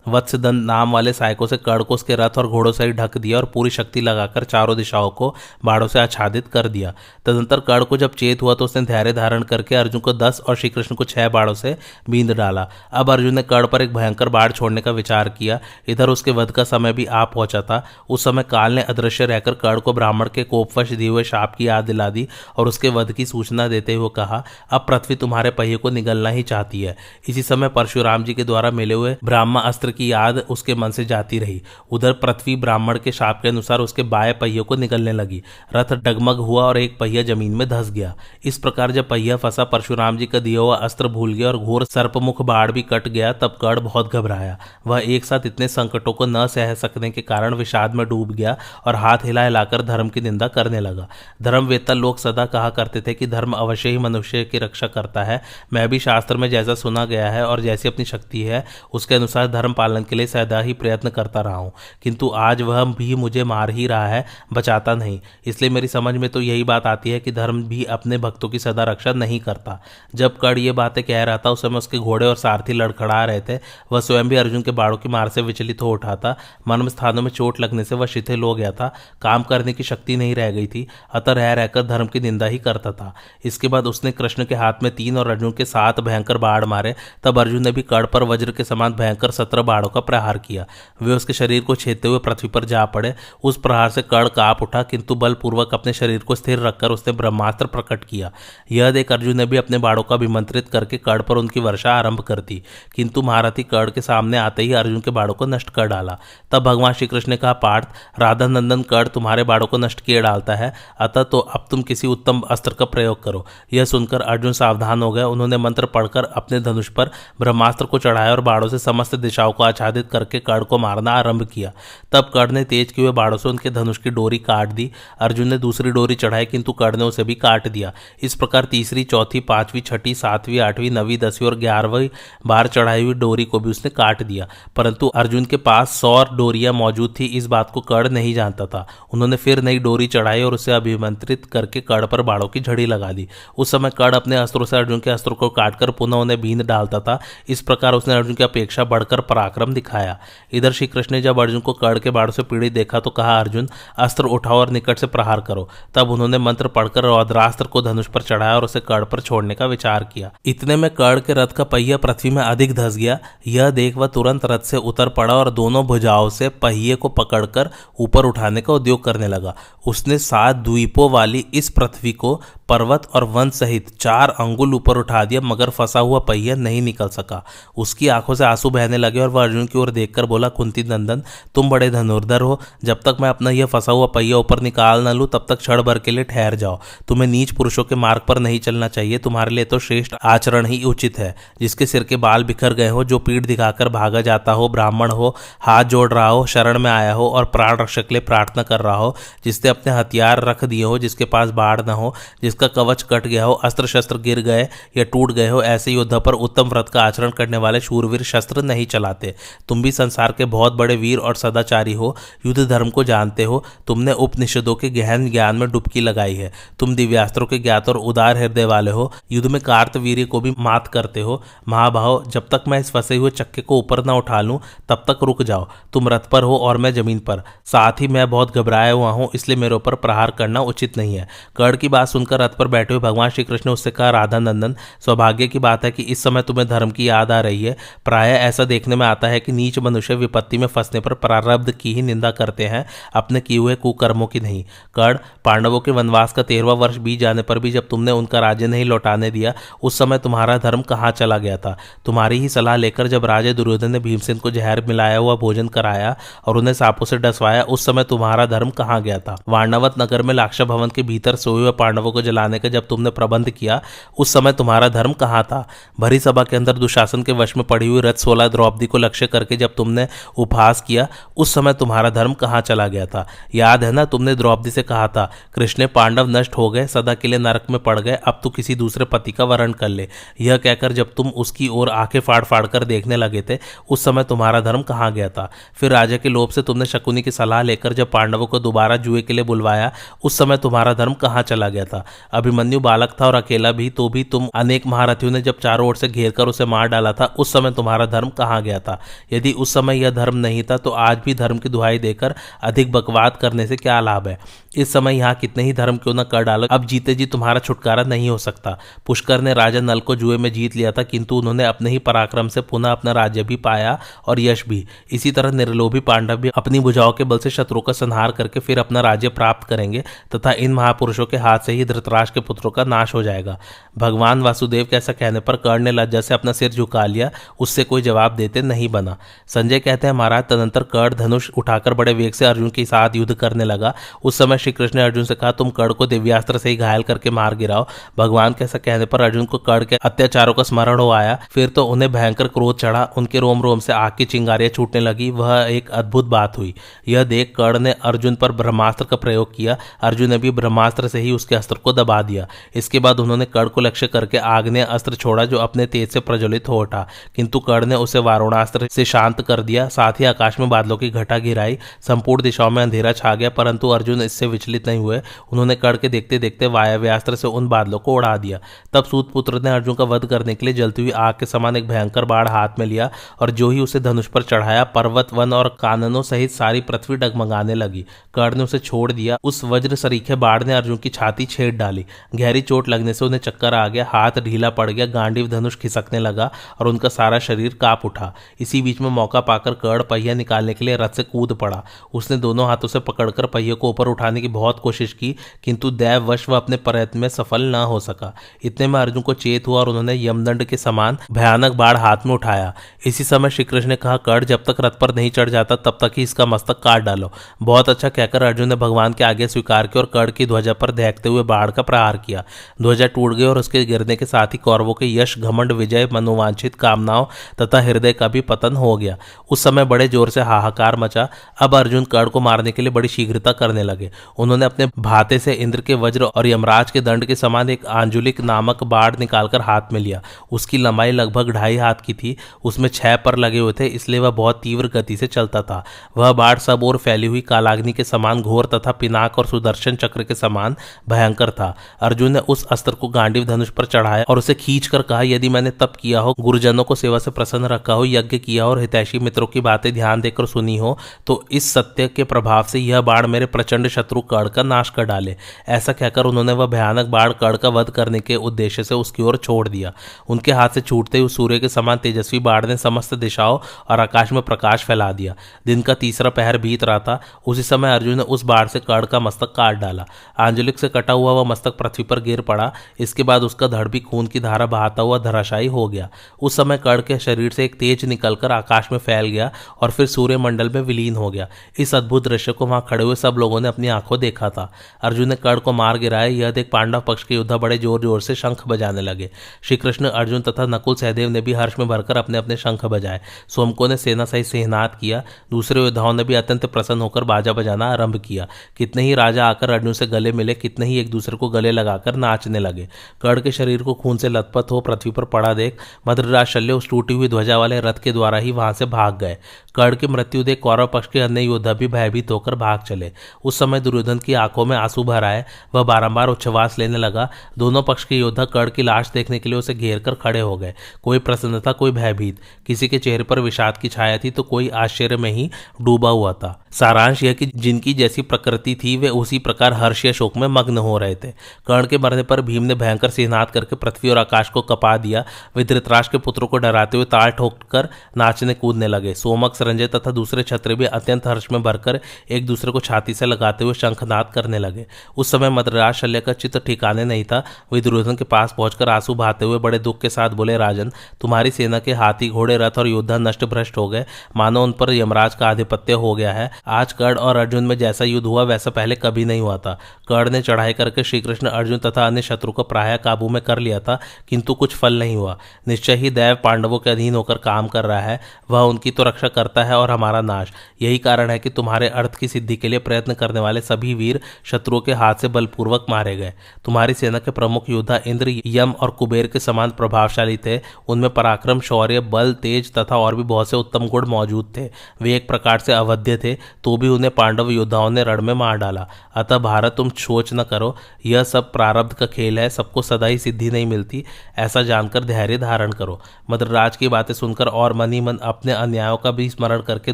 S1: वत्सदंत नाम वाले सायकों से कड़ को उसके रथ और घोड़ों से ही ढक दिया और पूरी शक्ति लगाकर चारों दिशाओं को बाड़ों से आच्छादित कर दिया। तदंतर कड़ को जब चेत हुआ तो उसने धैर्य धारण करके अर्जुन को दस और श्री कृष्ण को छह बाड़ों से बींद डाला। अब अर्जुन ने कड़ पर एक भयंकर बाढ़ छोड़ने का विचार किया। इधर उसके वध का समय भी आ पहुँचा था। उस समय काल ने अदृश्य रहकर कड़ को ब्राह्मण के कोपवश दिए हुए शाप की याद दिला दी और उसके वध की सूचना देते हुए कहा, अब पृथ्वी तुम्हारे पहिए को निगलना ही चाहती है। इसी समय परशुराम जी के द्वारा मिले हुए ब्राह्मण अस्त्र की याद उसके मन से जाती रही। उधर पृथ्वी ब्राह्मण के शाप के अनुसार उसके बाएँ पहिए को निकलने लगी। रथ डगमग हुआ और एक पहिया ज़मीन में धस गया। इस प्रकार जब पहिया फंसा, परशुराम जी का दिया हुआ अस्त्र भूल गया और घोर सर्पमुख बाढ़ भी कट गया, तब कड़ बहुत घबराया। वह एक साथ इतने संकटों को न सह सकने के कारण विषाद में डूब गया और हाथ हिला हिलाकर धर्म की निंदा करने लगा। धर्मवेत्ता लोग सदा कहा करते थे कि धर्म अवश्य ही मनुष्य की रक्षा करता है। मैं भी शास्त्र में जैसा सुना गया है और जैसी अपनी शक्ति है, उसके अनुसार धर्म पालन के लिए सदा ही प्रयत्न करता रहा हूँ। किंतु आज वह भी मुझे मार ही रहा है, बचाता नहीं। इसलिए मेरी समझ में तो यही बात आती है कि धर्म भी अपने भक्तों की सदा रक्षा नहीं करता। जब कड़ ये बातें कह रहा था, उस समय उसके घोड़े और सारथी लड़खड़ा रहे थे। वह स्वयं भी अर्जुन के बाड़ों की मार से विचलित हो उठा था। मर्म स्थानों में चोट लगने से वह शिथिल हो गया था। काम करने की शक्ति नहीं रह गई थी। अतः रह रहकर धर्म की निंदा ही करता था। इसके बाद उसने कृष्ण के हाथ में तीन और अर्जुन के सात भयंकर बाढ़ मारे। तब अर्जुन ने भी कड़ पर वज्र के समान भयंकर सत्रह बाढ़ों का प्रहार किया। वे उसके शरीर को छेदते हुए पृथ्वी पर जा पड़े। उस प्रहार से कड़ काप उठा, किंतु बलपूर्वक अपने शरीर को स्थिर रखकर उसने ब्रह्मास्त्र प्रकट किया। यह देख अर्जुन ने भी अपने बाड़ों को अभिमंत्रित करके कड़ पर उनकी वर्षा आरंभ कर दी। किंतु महारथी कड़ के सामने आते ही अर्जुन के बाड़ों को नष्ट कर डाला। तब भगवान श्री कृष्ण ने कहा, पार्थ राधा नंदन कड़ तुम्हारे बाड़ों को नष्ट किए डालता है। अतः तो अब तुम किसी उत्तम अस्त्र का प्रयोग करो। यह सुनकर अर्जुन सावधान हो गए उन्होंने मंत्र पढ़कर अपने धनुष पर ब्रह्मास्त्र को चढ़ाया और बाड़ों से समस्त दिशाओं को आच्छादित करके कड़ को मारना आरंभ किया। तब कर्ण ने तेज किए हुए बाड़ों से उनके धनुष की डोरी काट दी। अर्जुन ने दूसरी डोरी चढ़ाई, किंतु कर्ण ने उसे भी काट दिया। इस प्रकार तीसरी, चौथी, पांचवी, छठी, सातवीं, आठवीं, नवीं, दसवीं और ग्यारहवीं बार चढ़ाई हुई डोरी को भी उसने काट दिया। परंतु अर्जुन के पास सौ डोरियाँ मौजूद थी, इस बात को कर्ण नहीं जानता था। उन्होंने फिर नई डोरी चढ़ाई और उसे अभिमंत्रित करके कड़ पर बाड़ों की झड़ी लगा दी। उस समय कड़ अपने अस्त्रों से अर्जुन के अस्त्रों को काटकर पुनः उन्हें बींद डालता था। इस प्रकार उसने अर्जुन की अपेक्षा बढ़कर पराक्रम दिखाया। इधर श्री कृष्ण ने जब अर्जुन को कड़ के बाढ़ से पीड़ित देखा तो कहा, अर्जुन, अस्त्र उठाओ और निकट से प्रहार करो। तब उन्होंने मंत्र पढ़कर रौद्रास्त्र को धनुष पर चढ़ाया और उसे कड़ पर छोड़ने का विचार किया। इतने में कड़ के रथ का पहिया पृथ्वी में अधिक धस गया। यह देख वह तुरंत रथ से उतर पड़ा और दोनों भुजाओं से पहिए को पकड़कर ऊपर उठाने का उद्योग करने लगा। उसने सात द्वीपों वाली इस पृथ्वी को पर्वत और वन सहित चार अंगुल ऊपर उठा दिया, मगर फंसा हुआ पहिया नहीं निकल सका। उसकी आँखों से आँसू बहने लगे और वह अर्जुन की ओर देखकर बोला, कुंती नंदन, तुम बड़े धनुर्धर हो। जब तक मैं अपना यह फंसा हुआ पहिया ऊपर निकाल न लूँ, तब तक क्षण भर के लिए ठहर जाओ। तुम्हें नीच पुरुषों के मार्ग पर नहीं चलना चाहिए। तुम्हारे लिए तो श्रेष्ठ आचरण ही उचित है। जिसके सिर के बाल बिखर गए हो, जो पीठ दिखाकर भागा जाता हो, ब्राह्मण हो, हाथ जोड़ रहा हो, शरण में आया हो और प्राण रक्षक के लिए प्रार्थना कर रहा हो, जिसने अपने हथियार रख दिए हो, जिसके पास बाढ़ न हो जिसका कवच कट गया हो अस्त्र शस्त्र गिर गए या टूट गए हो, ऐसे योद्धा पर उत्तम व्रत का आचरण करने वाले शूरवीर शस्त्र नहीं चलाते। तुम भी संसार के बहुत बड़े वीर और सदाचारी हो, युद्ध धर्म को जानते हो, तुमने उपनिषदों के गहन ज्ञान में डुबकी लगाई है। तुम दिव्यास्त्रों के ज्ञात और उदार हृदय वाले हो, युद्ध में कार्तवीर को भी मात करते हो। महाभाव, जब तक मैं इस फंसे हुए चक्के को ऊपर न उठा लूँ, तब तक रुक जाओ। तुम रथ पर हो और मैं ज़मीन पर। साथ ही मैं बहुत घबराया हुआ हूँ, इसलिए मेरे ऊपर प्रहार करना उचित नहीं है। कर्ण की बात सुनकर रथ पर बैठे हुए भगवान श्री कृष्ण उससे कहा, राधा नंदन, सौभाग्य की बात है कि इस समय तुम्हें धर्म की याद आ रही है। प्राय ऐसा देखने में आता है कि नीच मनुष्य विपत्ति में फंसने पर प्रारब्ध की ही निंदा करते हैं, अपने किए हुए कुकर्मों की नहीं। कर्ण, पांडवों के वनवास का तेरहवा वर्ष बीत जाने पर भी जब तुमने उनका राज्य नहीं लौटाने दिया, उस समय तुम्हारा धर्म कहाँ चला गया था? तुम्हारी ही सलाह लेकर जब राजा दुर्योधन ने भीमसेन को जहर मिलाया हुआ भोजन कराया और उन्हें सांपों से डसवाया, उस समय तुम्हारा धर्म कहाँ गया था? वार्णवत नगर में लाक्षा भवन के भीतर सोए हुए पांडवों को जलाने का जब तुमने प्रबंध किया, उस समय तुम्हारा धर्म कहाँ था? भरी सभा के अंदर दुशासन के वश में पड़ी हुई रथ सोलह द्रौपदी को लक्ष्य करके जब तुमने उपहास किया, उस समय तुम्हारा धर्म कहाँ चला गया था? याद है ना, तुमने द्रौपदी से कहा था, कृष्ण पांडव नष्ट हो गए, सदा के लिए नरक में पड़ गए, अब तू किसी दूसरे पति का वर्ण कर ले। यह कहकर जब तुम उसकी ओर आँखें फाड़ फाड़ कर देखने लगे थे, उस समय तुम्हारा धर्म कहाँ गया था? फिर राजा के लोभ से तुमने शकुनी की सलाह लेकर जब पांडवों को दोबारा जुए के लिए बुलवाया, उस समय तुम्हारा धर्म कहाँ चला गया था? अभिमन्यु बालक था और अकेला भी तो भी तुम अनेक महारथियों ने जब चारों ओर से घेर कर उसे मार डाला था, उस समय तुम्हारा धर्म कहाँ गया था? यदि उस समय यह धर्म नहीं था तो आज भी धर्म की दुहाई देकर अधिक बकवाद करने से क्या लाभ है? इस समय यहाँ कितने ही धर्म क्यों न कर डालो, अब जीते जी तुम्हारा छुटकारा नहीं हो सकता। पुष्कर ने राजा नल को जुए में जीत लिया था, किंतु उन्होंने अपने ही पराक्रम से पुनः अपना राज्य भी पाया और यश भी। इसी तरह निर्लोभी पांडव भी अपनी बुझाओं के बल से शत्रु का संहार करके फिर अपना राज्य प्राप्त करेंगे, तथा इन महापुरुषों के हाथ से ही धृतराज के पुत्रों का नाश हो जाएगा। भगवान वासुदेव के ऐसा कहने पर कर्ण ने लज्जा से अपना सिर झुका लिया, उससे कोई जवाब देते नहीं बना। संजय कहते हैं, महाराज तदंतर कर्ण धनुष उठाकर बड़े वेग से अर्जुन के साथ युद्ध करने लगा। उस समय श्री कृष्ण ने अर्जुन से कहा, तुम कर्ण को दिव्यास्त्र से ही घायल करके मार गिराओ। भगवान के ऐसा कहने पर अर्जुन को कर्ण के अत्याचारों का स्मरण हो आया। फिर तो उन्हें भयंकर क्रोध चढ़ा, उनके रोम रोम से आग की चिंगारियाँ छूटने लगी। वह एक अद्भुत बात हुई। यह देख कर्ण ने अर्जुन पर ब्रह्मास्त्र का प्रयोग किया। अर्जुन ने भी ब्रह्मास्त्र से ही उसके अस्त्र को दबा दिया। इसके बाद उन्होंने कड़ को लक्ष्य करके आग्नेय अस्त्र छोड़ा जो अपने तेज से प्रज्वलित हो उठा। किंतु कर्ण ने उसे वारुणास्त्र से शांत कर दिया। साथ ही आकाश में बादलों की घटा गिराई। संपूर्ण दिशाओं में अंधेरा छा गया, परंतु अर्जुन इससे विचलित नहीं हुए। उन्होंने कर्ण के देखते देखते वायव्यास्त्र से उन बादलों को उड़ा दिया। तब सूत पुत्र ने अर्जुन का वध करने के लिए जलती हुई आग के समान एक भयंकर बाढ़ हाथ में लिया और जो ही उसे धनुष पर चढ़ाया, पर्वत, वन और काननों सहित सारी पृथ्वी डगमगाने लगी। कर्ण ने उसे छोड़ दिया। उस वज्र सरीखे बाढ़ ने अर्जुन की छाती छेद डाली। गहरी चोट लगने से उन्हें चक्कर आ गया, हाथ ढीला पड़ गया, गांडीव धनुष खिसकने लगा और उनका सारा शरीर काप उठा। इसी बीच में मौका पाकर कर्ण पहिया निकालने के लिए रथ से कूद पड़ा। उसने दोनों हाथों से पकड़कर पहिए को ऊपर उठाने की बहुत कोशिश की, किंतु दैववश वह अपने प्रयत्न में सफल न हो सका। इतने में अर्जुन को चेत हुआ और उन्होंने यमदंड के समान भयानक बाढ़ हाथ में उठाया। इसी समय श्रीकृष्ण ने कहा, कर्ण, जब तक रथ पर नहीं चढ़ जाता, तब तक ही इसका मस्तक काट डालो। बहुत अच्छा कहकर अर्जुन ने भगवान के आगे स्वीकार किया और कर्ण की ध्वजा पर देखते हुए बाढ़ का प्रहार किया। ध्वजा टूट गई और उसके गिरने के साथ ही कौरवों के यश, घमंड, विजय, मनोवांछित कामनाओं तथा हृदय का भी पतन हो गया। उस समय बड़े ज़ोर से हाहाकार मचा। अब अर्जुन कर्ण को मारने के लिए बड़ी शीघ्रता करने लगे। उन्होंने अपने भाते से इंद्र के वज्र और यमराज के दंड के समान एक आंजुलिक नामक बाढ़ निकालकर हाथ में लिया। उसकी लंबाई लगभग ढाई हाथ की थी। उसमें छह पर लगे हुए थे, इसलिए वह बहुत तीव्र गति से चलता था। वह बाढ़ सब और फैली हुई कालाग्नि के समान घोर तथा पिनाक और सुदर्शन चक्र के समान भयंकर था। अर्जुन ने उस अस्त्र को गांडीव धनुष पर चढ़ाया और उसे खींच कर कहा, यदि मैंने तप किया हो, गुरुजनों को सेवा से प्रसन्न रखा हो, यज्ञ किया हो और हितैषी मित्रों की बातें ध्यान देकर सुनी हो तो इस सत्य के प्रभाव से यह बाढ़ मेरे प्रचंड शत्रु कर्ण का नाश कर डाले। ऐसा कहकर उन्होंने वह भयानक बाढ़ कर्ण का वध करने के उद्देश्य से उसकी ओर छोड़ दिया। उनके हाथ से छूटते हुए सूर्य के समान तेजस्वी बाढ़ ने समस्त दिशाओं और आकाश में प्रकाश फैला दिया। दिन का तीसरा पहर बीत रहा था। उसी समय अर्जुन ने उस बाढ़ से कड़ का मस्तक काट डाला। आंजलिक से कटा हुआ वह मस्तक पृथ्वी पर गिर पड़ा। इसके बाद उसका धड़ भी खून की धारा बहाता हुआ धराशायी हो गया। उस समय कर्ण के शरीर से एक तेज निकलकर आकाश में फैल गया और फिर सूर्यमंडल में विलीन हो गया। इस अद्भुत दृश्य को वहाँ खड़े हुए सब लोगों ने अपनी आँखों देखा था। अर्जुन ने कड़ को मार गिराया। यह देख पांडव पक्ष के योद्धा बड़े ज़ोर ज़ोर से शंख बजाने लगे। श्री कृष्ण अर्जुन तथा नकुल सहदेव ने भी हर्ष में भरकर अपने अपने शंख बजाए। सोमको ने सेना सहित सेहनात किया। दूसरे योद्धाओं ने भी अत्यंत प्रसन्न होकर बाजा बजाना आरंभ किया। कितने ही राजा आकर अर्जुन से गले मिले, कितने ही एक दूसरे को गले लगाकर नाचने लगे। कर्ण के शरीर को खून से लथपथ हो पृथ्वी पर पड़ा देख मधुराज शल्य उस टूटी हुई ध्वजा वाले रथ के द्वारा ही वहाँ से भाग गए। कर्ण की मृत्यु देख कौरव पक्ष के अन्य योद्धा भी भयभीत होकर भाग चले। उस समय दुर्योधन की आँखों में आँसू भर आए। वह बारंबार उच्छवास लेने लगा। दोनों पक्ष के योद्धा कर्ण की लाश देखने के लिए उसे घेर कर खड़े हो गए। कोई प्रसन्नता, कोई भयभीत। किसी के चेहरे पर विषाद की छाया थी तो कोई आश्चर्य में ही डूबा हुआ था। सारांश यह कि जिनकी जैसी प्रकृति थी, वे उसी प्रकार हर्ष या शोक में मग्न हो रहे थे। कर्ण के मरने पर भीम ने भयंकर सिहनाद करके पृथ्वी और आकाश को कपा दिया। वे धृतराज के पुत्रों को डराते हुए ताल ठोककर नाचने कूदने लगे। सोमक संजय तथा दूसरे छत्र भी अत्यंत हर्ष में भरकर एक दूसरे को छाती से लगाते हुए शंखनाद करने लगे। उस समय मद्राज शल्य का चित्त ठिकाने नहीं था। वे दुर्योधन के पास पहुंचकर आँसू बहाते हुए बड़े दुख के साथ बोले, राजन, तुम्हारी सेना के हाथी, घोड़े, रथ और योद्धा नष्ट भ्रष्ट हो गए। मानो उन पर यमराज का आधिपत्य हो गया है। आज कर्ण और अर्जुन में जैसा युद्ध हुआ, वैसा पहले कभी नहीं हुआ था। कर्ण ने चढ़ाई करके श्रीकृष्ण अर्जुन तथा अन्य शत्रु को प्राय काबू में कर लिया था, किंतु कुछ फल नहीं हुआ। निश्चय ही दैव पांडवों के अधीन होकर काम कर रहा है, वह उनकी तो रक्षा करता है और हमारा नाश। यही कारण है कि तुम्हारे अर्थ की सिद्धि के लिए प्रयत्न करने वाले सभी वीर शत्रुओं के हाथ से बलपूर्वक मारे गए। तुम्हारी सेना के प्रमुख योद्धा इंद्र, यम और कुबेर के समान प्रभावशाली थे। उनमें पराक्रम, शौर्य, बल, तेज तथा और भी बहुत से उत्तम गुण मौजूद थे। वे एक प्रकार से अवध्य थे तो भी उन्हें पांडव योद्धाओं ने रण में मार डाला। अतः भारत, तुम सोच न करो यह सब प्रारब्ध का खेल है, सबको सदा ही सिद्धि नहीं मिलती। ऐसा जानकर धैर्य धारण करो। मद्रराज की बातें सुनकर और मन ही मन अपने अन्यायों का भी स्मरण करके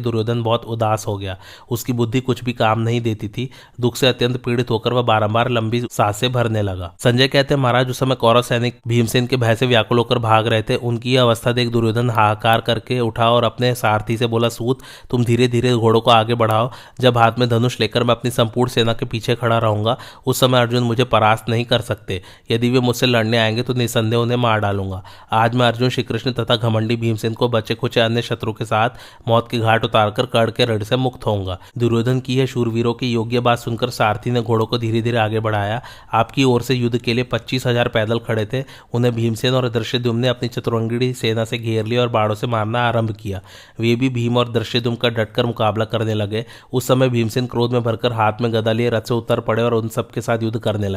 S1: दुर्योधन बहुत उदास हो गया। उसकी बुद्धि कुछ भी काम नहीं देती थी। दुख से अत्यंत पीड़ित होकर वह बारंबार लंबी साँसें भरने लगा। संजय कहते हैं महाराज, उस समय कौरव सैनिक भीमसेन के भय से व्याकुल होकर भाग रहे थे। उनकी यह अवस्था देख दुर्योधन हाहाकार करके उठा और अपने सारथी से बोला, सूत, तुम धीरे धीरे घोड़ों को आगे बढ़ाओ। जब हाथ में धनुष लेकर मैं अपनी संपूर्ण सेना के पीछे खड़ा रहूँगा, उस समय अर्जुन मुझे परास्त नहीं कर सकते। यदि वे मुझसे लड़ने आएँगे तो निसंदेह उन्हें मार डालूँगा। आज मैं अर्जुन श्रीकृष्ण तथा घमंडी भीमसेन को बचे कुछ अन्य शत्रु के साथ मौत की घाट उतारकर कड़ के रड़ से मुक्त होऊँगा। दुर्योधन की यह शूरवीरों की योग्य बात सुनकर सारथी ने घोड़ों को धीरे धीरे आगे बढ़ाया। आपकी ओर से युद्ध के लिए पच्चीस हज़ार पैदल खड़े थे। उन्हें भीमसेन और दृश्यदुम ने अपनी चतुरंगिड़ी सेना से घेर लिया और बाड़ों से मारना आरंभ किया। वे भी भीम और दृश्यदुम का डटकर मुकाबला करने लगे। उस समय भीमसेन क्रोध में भरकर हाथ में गदा लिए रथ से उतर पड़े और उन सबके साथ युद्ध करने लगे।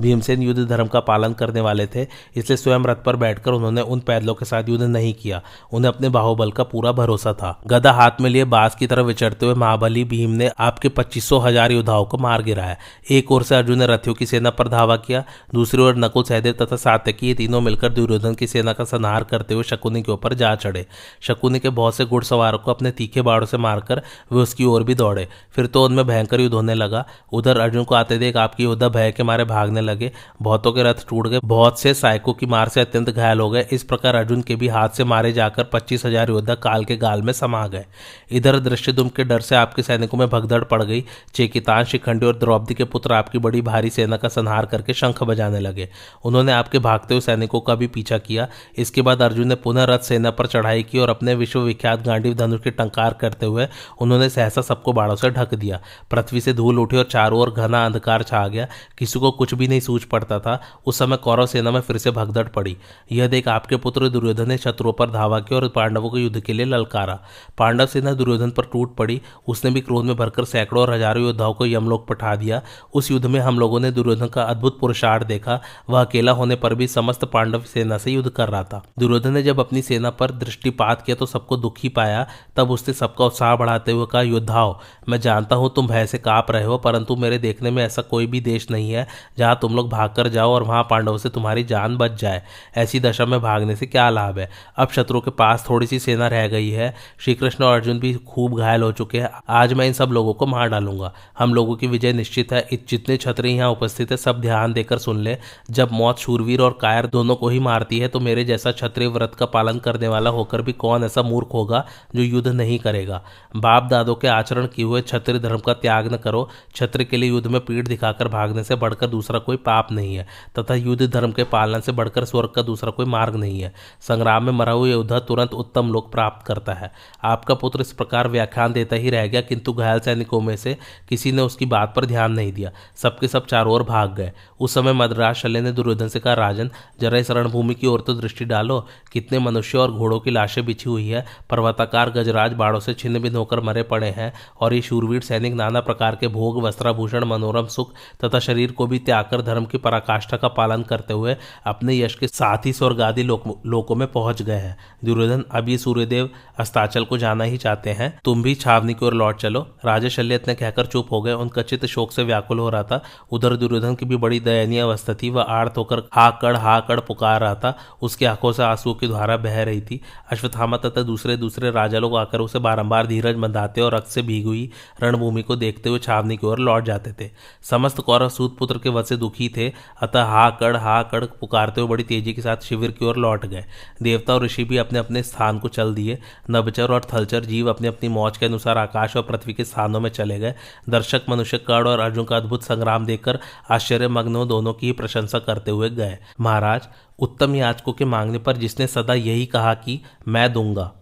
S1: भीमसेन युद्ध धर्म का पालन करने वाले थे, इसलिए स्वयं रथ पर बैठकर उन्होंने उन पैदलों के साथ युद्ध नहीं किया। उन्हें अपने बाहुबल का पूरा भरोसा था। गदा हाथ में लिए बास की तरफ़ विचरते हुए महाबली भीम ने आपके पच्चीसों हज़ार योद्धाओं को मार गिराया। एक ओर से अर्जुन ने रथियों की सेना पर धावा किया, दूसरी ओर नकुल सहदेव तथा सात्यकी ये तीनों मिलकर दुर्योधन की सेना का संहार करते हुए शकुनी के ऊपर जा चढ़े। शकुनी के बहुत से घुड़सवारों को अपने तीखे बाड़ों से मारकर वे उसकी ओर भी दौड़े। फिर तो उनमें भयंकर युद्ध होने लगा। उधर अर्जुन को आते देख आपकी योद्धा भय के मारे भागने लगे। बहुतों के रथ टूट गए। बहुत से साइको की मार से अत्यंत घायल हो गए। इस प्रकार अर्जुन के भी हाथ से मारे जाकर पच्चीस हज़ार योद्धा काल के गाल में समा गए। इधर दृश्यदुम के डर से आपके सैनिकों में भगदड़ पड़ गई। चेकितान, शिखंडी और द्रौपदी के पुत्र आपकी बड़ी भारी सेना का संहार करके शंख बजाने लगे। उन्होंने आपके भागते हुए सैनिकों का भी पीछा किया। इसके बाद अर्जुन ने पुनः रथ सेना पर चढ़ाई की और अपने विश्वविख्यात गांडीव धनुष के टंकार करते हुए उन्होंने सहसा सबको बाड़ों से ढक दिया। पृथ्वी से धूल उठी और चारों ओर घना अंधकार छा गया। किसी को कुछ भी नहीं सूझ पड़ता था। उस समय कौरव सेना में फिर से भगदड़ पड़ी। यह देख आपके पुत्र दुर्योधन ने शत्रुओं पर धावा किया और पांडवों को युद्ध के लिए ललकारा। पांडव सेना दुर्योधन पर टूट पड़ी। उसने भी क्रोध में भरकर सैकड़ों और हज़ारों योद्धाओं को यमलोक पठा दिया। उस युद्ध में हम लोगों ने दुर्योधन का अद्भुत पुरुषार्थ देखा। वह अकेला होने पर भी समस्त पांडव सेना से युद्ध कर रहा था। दुर्योधन ने जब अपनी सेना पर दृष्टिपात किया तो सबको दुखी पाया। तब उसने सबका उत्साह बढ़ाते हुए कहा, योद्धाओं, मैं जानता हूँ तुम भय से काप रहे हो, परंतु मेरे देखने में ऐसा कोई भी देश नहीं है। जहाँ तुम लोग भाग कर जाओ और वहाँ पांडवों से तुम्हारी जान बच जाए। ऐसी दशा में भागने से क्या लाभ है? अब शत्रु के पास थोड़ी सी सेना रह गई है। श्री कृष्ण और अर्जुन भी खूब घायल हो चुके हैं। आज मैं इन सब लोगों को मार डालूँगा। हम लोगों की विजय निश्चित है। जितने छत्री यहाँ उपस्थित है, सब ध्यान देकर सुन ले। जब मौत, शूरवीर और कायर दोनों को ही मारती है तो मेरे जैसा क्षत्रिय व्रत का पालन करने वाला होकर भी कौन ऐसा मूर्ख होगा जो युद्ध नहीं करेगा? बाप दादों के आचरण किए हुए क्षत्रिय धर्म का त्याग न करो। छत्र के लिए युद्ध में पीठ दिखाकर भागने से बढ़कर दूसरा कोई पाप नहीं है, तथा युद्ध धर्म के पालन से बढ़कर स्वर्ग का दूसरा कोई मार्ग नहीं है। संग्राम में मरा हुआ योद्धा तुरंत उत्तम लोक प्राप्त करता है। आपका पुत्र इस प्रकार व्याख्यान देता ही रह गया, किंतु घायल सैनिकों में से किसी ने उसकी बात पर ध्यान नहीं दिया। सबके सब चारों ओर भाग गए। उस समय मद्राज शल्य ने दुर्योधन से कहा, राजन, जरा इस रणभूमि की ओर तो दृष्टि डालो। कितने मनुष्य और घोड़ों की लाशें बिछी हुई है। पर्वताकार गजराज बाड़ों से छिन्न भिन्न होकर मरे पड़े हैं, और ये शूरवीर सैनिक नाना प्रकार के भोग, वस्त्राभूषण, मनोरम, सुख तथा शरीर को भी त्याग कर धर्म की पराकाष्ठा का पालन करते हुए अपने यश के साथ ही स्वर्गादि लोक, लोकों में पहुँच गए हैं। दुर्योधन अब ये सूर्यदेव अस्ताचल को जाना ही चाहते हैं। तुम भी छावनी की ओर लौट चलो। राजा शल्य इतने कहकर चुप हो गए। उनका चित्त शोक से व्याकुल हो रहा था। उधर दुर्योधन की भी बड़ी दयनीय अवस्था थी। वह आर्त होकर हा कड़ हा कड़ पुकार रहा था। उसकी आँखों से आँसू की धारा बह रही थी। अश्वत्थामा तथा दूसरे दूसरे राजा लोग आकर उसे बारंबार धीरज बंधाते और रक्त से भीगी हुई रणभूमि को देखते हुए छावनी की ओर लौट जाते थे। समस्त कौरव सूत पुत्र के वध से दुखी थे, अतः हा कड़ हा कड़ पुकारते हुए बड़ी तेज़ी के साथ शिविर की ओर लौट गए। देवता और ऋषि भी अपने अपने स्थान को चल दिए। नबचर और थलचर जीव अपनी अपनी मौज के अनुसार आकाश और पृथ्वी के स्थानों में चले गए। दर्शक मनुष्य कड़ और अर्जुन का अद्भुत संग्राम देखकर आश्चर्य मग्न दोनों की प्रशंसा करते हुए गए। महाराज, उत्तम याचकों के मांगने पर जिसने सदा यही कहा कि, मैं दूँगा।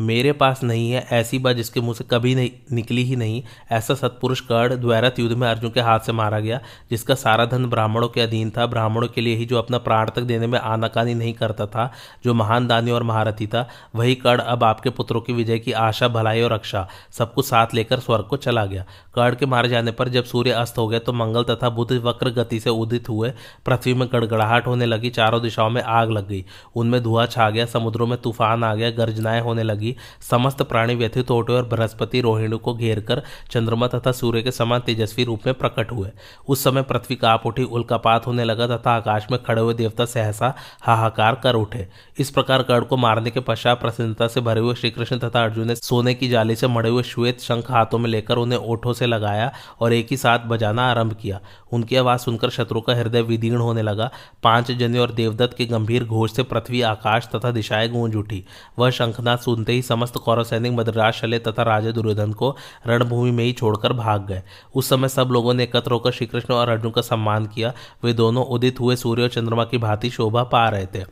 S1: मेरे पास नहीं है, ऐसी बात जिसके मुँह से कभी नहीं, निकली ही नहीं। ऐसा सत्पुरुष कर्ण द्वैरथ युद्ध में अर्जुन के हाथ से मारा गया, जिसका सारा धन ब्राह्मणों के अधीन था। ब्राह्मणों के लिए ही जो अपना प्राण तक देने में आनाकानी नहीं करता था, जो महान दानी और महारथी था, वही कर्ण अब आपके पुत्रों की विजय की आशा, भलाई और रक्षा, सब कुछ साथ लेकर स्वर्ग को चला गया। कर्ण के मारे जाने पर जब सूर्य अस्त हो गया तो मंगल तथा बुध वक्र गति से उदित हुए, पृथ्वी में गड़गड़ाहट होने लगी, चारों दिशाओं में आग लग गई। उनमें धुआँ छा गया, समुद्रों में तूफ़ान आ गया, गर्जनाएँ होने लगी लगी समस्त प्राणी व्यथित उठे और बृहस्पति रोहिणी को घेर कर चंद्रमा तथा सूर्य के समान तेजस्वी रूप में प्रकट हुए। उस समय पृथ्वी काप उठी उल्कापात होने लगा तथा आकाश में खड़े हुए देवता सहसा हाहाकार कर उठे। इस प्रकार गढ़ को मारने के पश्चात प्रसन्नता से भरे हुए श्रीकृष्ण तथा अर्जुन ने सोने की जाली से मड़े हुए श्वेत शंख हाथों में लेकर उन्हें ओठों से लगाया और एक ही साथ बजाना आरंभ किया। उनकी आवाज़ सुनकर शत्रु का हृदय विदीर्ण होने लगा। पाँच जने और देवदत्त के गंभीर घोष से पृथ्वी, आकाश तथा दिशाएँ गूंज उठी। वह शंखनाथ सुनते ही समस्त कौरव सैनिक मद्राज शले तथा राजा दुर्योधन को रणभूमि में ही छोड़कर भाग गए। उस समय सब लोगों ने एकत्र होकर श्रीकृष्ण और अर्जुन का सम्मान किया। वे दोनों उदित हुए सूर्य और चंद्रमा की भांति शोभा पा रहे थे।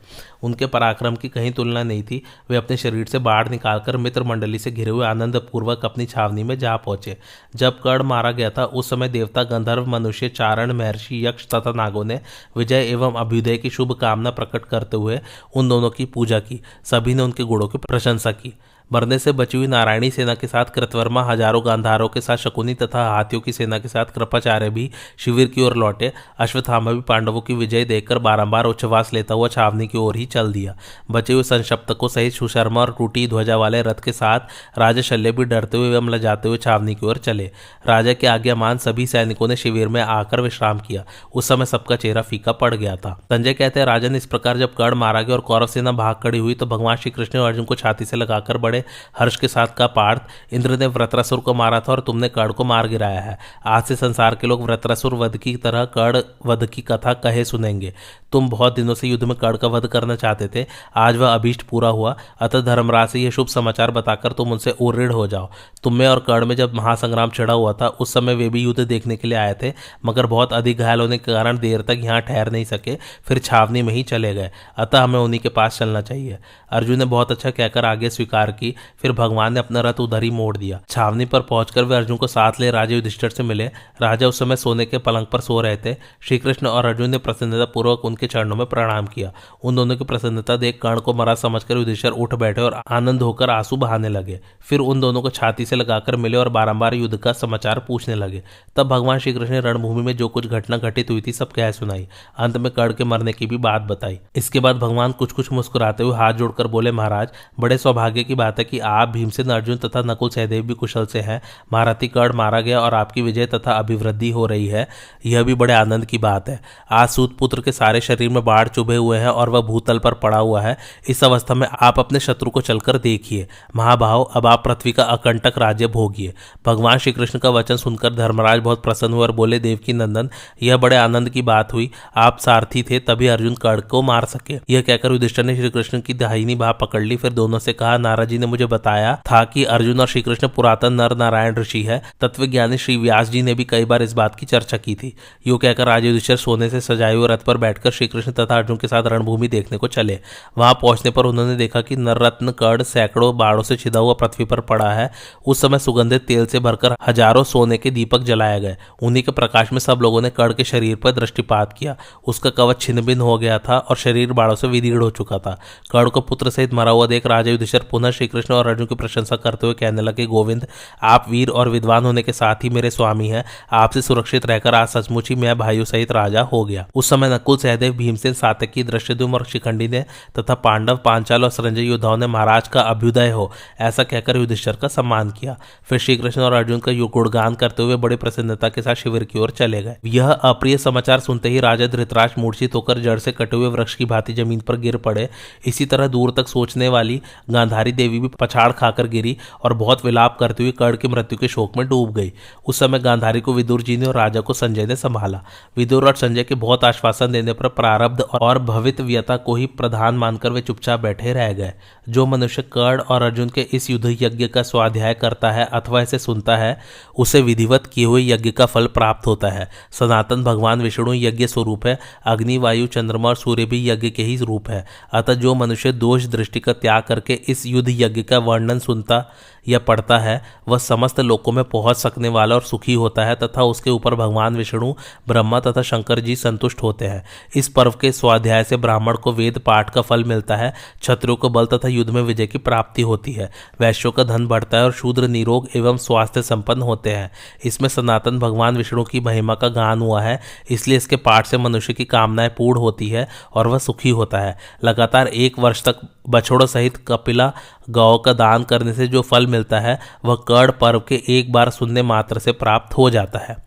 S1: उनके पराक्रम की कहीं तुलना नहीं थी। वे अपने शरीर से बाढ़ निकालकर मित्र मंडली से घिरे हुए आनंद पूर्वक अपनी छावनी में जा पहुँचे। जब कर्ण मारा गया था, उस समय देवता गंधर्व, मनुष्य, चारण, महर्षि, यक्ष तथा नागों ने विजय एवं अभ्युदय की शुभकामना प्रकट करते हुए उन दोनों की पूजा की। सभी ने उनके गुणों की प्रशंसा की। मरने से बची हुई नारायणी सेना के साथ कृतवर्मा, हज़ारों गांधारों के साथ शकुनी तथा हाथियों की सेना के साथ कृपाचार्य भी शिविर की ओर लौटे। अश्वत्थामा भी पांडवों की विजय देखकर बारंबार उच्छ्वास लेता हुआ छावनी की ओर ही चल दिया। बचे हुए संशप्तकों सहित सुशर्मा और टूटी ध्वजा वाले रथ के साथ राजा शल्य भी डरते हुए अमला जाते हुए छावनी की ओर चले। राजा के आज्ञामान सभी सैनिकों ने शिविर में आकर विश्राम किया। उस समय सबका चेहरा फीका पड़ गया था। संजय कहते हैं राजा ने इस प्रकार जब कर्ण मारा गया और कौरव सेना भाग खड़ी हुई तो भगवान श्री कृष्ण अर्जुन को छाती से लगाकर बड़े बड़े हर्ष के साथ का पार्थ इंद्र ने व्रतरासुर को मारा था और तुमने कर्ण को मार गिराया है। आज से संसार के लोग व्रतरासुर वध की तरह कर्ण वध की कथा कहे सुनेंगे। तुम बहुत दिनों से युद्ध में कर्ण का वध करना चाहते थे। आज वह अभीष्ट पूरा हुआ। अतः धर्मराज से यह शुभ समाचार बताकर तुम उनसे उऋण हो जाओ। तुम्हें और कर्ण में जब महासंग्राम छिड़ा हुआ था, उस समय वे भी युद्ध देखने के लिए आए थे, मगर बहुत अधिक घायल होने के कारण देर तक यहाँ ठहर नहीं सके, फिर छावनी में ही चले गए। अतः हमें उन्हीं के पास चलना चाहिए। अर्जुन ने बहुत अच्छा कहकर आगे स्वीकार की फिर भगवान ने अपना रथ उधर ही मोड़ दिया। छावनी पर पहुंचकर वे अर्जुन को साथ ले राजा युधिष्ठर से मिले। राजा उस समय सोने के पलंग पर सो रहे थे। श्री कृष्ण और अर्जुन ने प्रसन्नता पूर्वक उनके चरणों में प्रणाम किया। उन दोनों की प्रसन्नता देख कर्ण को मरा समझकर युधिष्ठर उठ बैठे और आनंद होकर आँसू बहाने लगे। फिर उन दोनों को छाती से लगाकर मिले और बारंबार युद्ध का समाचार पूछने लगे। तब भगवान श्री कृष्ण ने रणभूमि में जो कुछ घटना घटित हुई थी, सब कह सुनाई। अंत में कर्ण के मरने की भी बात बताई। इसके बाद भगवान कुछ कुछ मुस्कुराते हुए हाथ जोड़कर बोले, महाराज, बड़े सौभाग्य की बात है कि आप भीमसेन अर्जुन तथा नकुल सहदेव भी कुशल से हैं। महारथी कर्ण मारा गया और आपकी विजय तथा अभिवृद्धि हो रही है। यह भी बड़े आनंद की बात है। आज सूत पुत्र के सारे शरीर में बाढ़ चुभे हुए हैं और वह भूतल पर पड़ा हुआ है। इस अवस्था में आप अपने शत्रु को चलकर देखिए। महाभाव, अब आप पृथ्वी का अकंटक राज्य भोगिए। भगवान श्री कृष्ण का वचन सुनकर धर्मराज बहुत प्रसन्न हुए और बोले देवकी नंदन यह बड़े आनंद की बात हुई। आप सारथी थे, तभी अर्जुन कर्ण को मार सके। यह कहकर युधिष्ठर ने श्री कृष्ण की दाहिनी भाव पकड़ ली। फिर दोनों से कहा, नाराजी ने मुझे बताया था कि अर्जुन और श्री कृष्ण पुरातन नर नारायण ऋषि है। तत्वज्ञानी श्री व्यास जी ने भी कई बार इस बात की चर्चा की थी। यो कहकर युधिष्ठर सोने से सजाए हुए रथ पर बैठकर श्री कृष्ण तथा अर्जुन के साथ रणभूमि देखने को चले। वहाँ पहुँचने पर उन्होंने देखा कि नररत्न कड़ सैकड़ों बाड़ों से छिदा हुआ पृथ्वी पर पड़ा है। उस समय सुगंधित तेल से भरकर हज़ारों सोने के दीपक जलाए गए। उन्हीं के प्रकाश में सब लोगों ने कड़ के शरीर पर दृष्टिपात किया। उसका कवच छिन्न भिन्न हो गया था और शरीर बाड़ों से विदीर्ण हो चुका था। कड़ को पुत्र सहित मरा हुआ देख राजा युधिष्ठर पुनः श्रीकृष्ण और अर्जुन की प्रशंसा करते हुए कहने लगे, गोविंद, आप वीर और विद्वान होने के साथ ही मेरे स्वामी हैं। आपसे सुरक्षित रहकर आज सचमुच ही मैं भाइयों सहित राजा हो गया। उस समय नकुल सहदेव, भीमसेन सातकी दृश्यदुम और शिखंडी ने तथा पांडव, पांचाल और संजय योद्धाओं ने महाराज का अभ्युदय हो, ऐसा कहकर युधिष्ठर का सम्मान किया। फिर श्री कृष्ण और अर्जुन का गुणगान करते हुए बड़ी प्रसन्नता के साथ शिविर की ओर चले गए। यह अप्रिय समाचार सुनते ही राजा धृतराज मूर्छित होकर जड़ से कटे हुए वृक्ष की भांति ज़मीन पर गिर पड़े। इसी तरह दूर तक सोचने वाली गांधारी देवी देवी भी पछाड़ खाकर गिरी और बहुत विलाप करते हुए कर्ण की मृत्यु के शोक में डूब गई। उस समय गांधारी को विदुर जी ने और राजा को संजय ने संभाला। विदुर और संजय के बहुत आश्वासन देने पर प्रारब्ध और भवित व्यता को ही प्रधान मानकर वे चुपचाप बैठे रह गए। जो मनुष्य कर्ण और अर्जुन के इस युद्ध यज्ञ का स्वाध्याय करता है अथवा इसे सुनता है, उसे विधिवत किए हुए यज्ञ का फल प्राप्त होता है। सनातन भगवान विष्णु यज्ञ स्वरूप है, अग्नि, वायु, चंद्रमा और सूर्य भी यज्ञ के ही रूप है। अतः जो मनुष्य दोष दृष्टि का त्याग करके इस युद्ध यज्ञ का वर्णन सुनता या पढ़ता है, वह समस्त लोकों में पहुँच सकने वाला और सुखी होता है तथा उसके ऊपर भगवान विष्णु, ब्रह्मा तथा शंकर जी संतुष्ट होते हैं। इस पर्व के स्वाध्याय से ब्राह्मण को वेद पाठ का फल मिलता है, क्षत्रियो को बल तथा युद्ध में विजय की प्राप्ति होती है। वैश्यों का धन बढ़ता है और शूद्र, निरोग एवं स्वास्थ्य संपन्न होते हैं। इसमें सनातन भगवान विष्णु की महिमा का गान हुआ है, इसलिए इसके पाठ से मनुष्य की कामनाएँ पूर्ण होती है और वह सुखी होता है। लगातार एक वर्ष तक बछड़ों सहित कपिला, गौ का दान करने से जो फल मिलता है, वह कर्ण पर्व के एक बार सुनने मात्र से प्राप्त हो जाता है।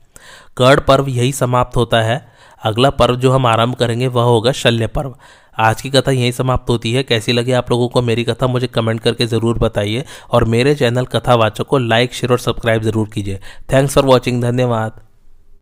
S1: कर्ण पर्व यही समाप्त होता है। अगला पर्व जो हम आरंभ करेंगे, वह होगा शल्य पर्व। आज की कथा यहीं समाप्त होती है। कैसी लगी आप लोगों को मेरी कथा, मुझे कमेंट करके ज़रूर बताइए। और मेरे चैनल कथावाचक को लाइक, शेयर और सब्सक्राइब ज़रूर कीजिए। थैंक्स फॉर वॉचिंग, धन्यवाद।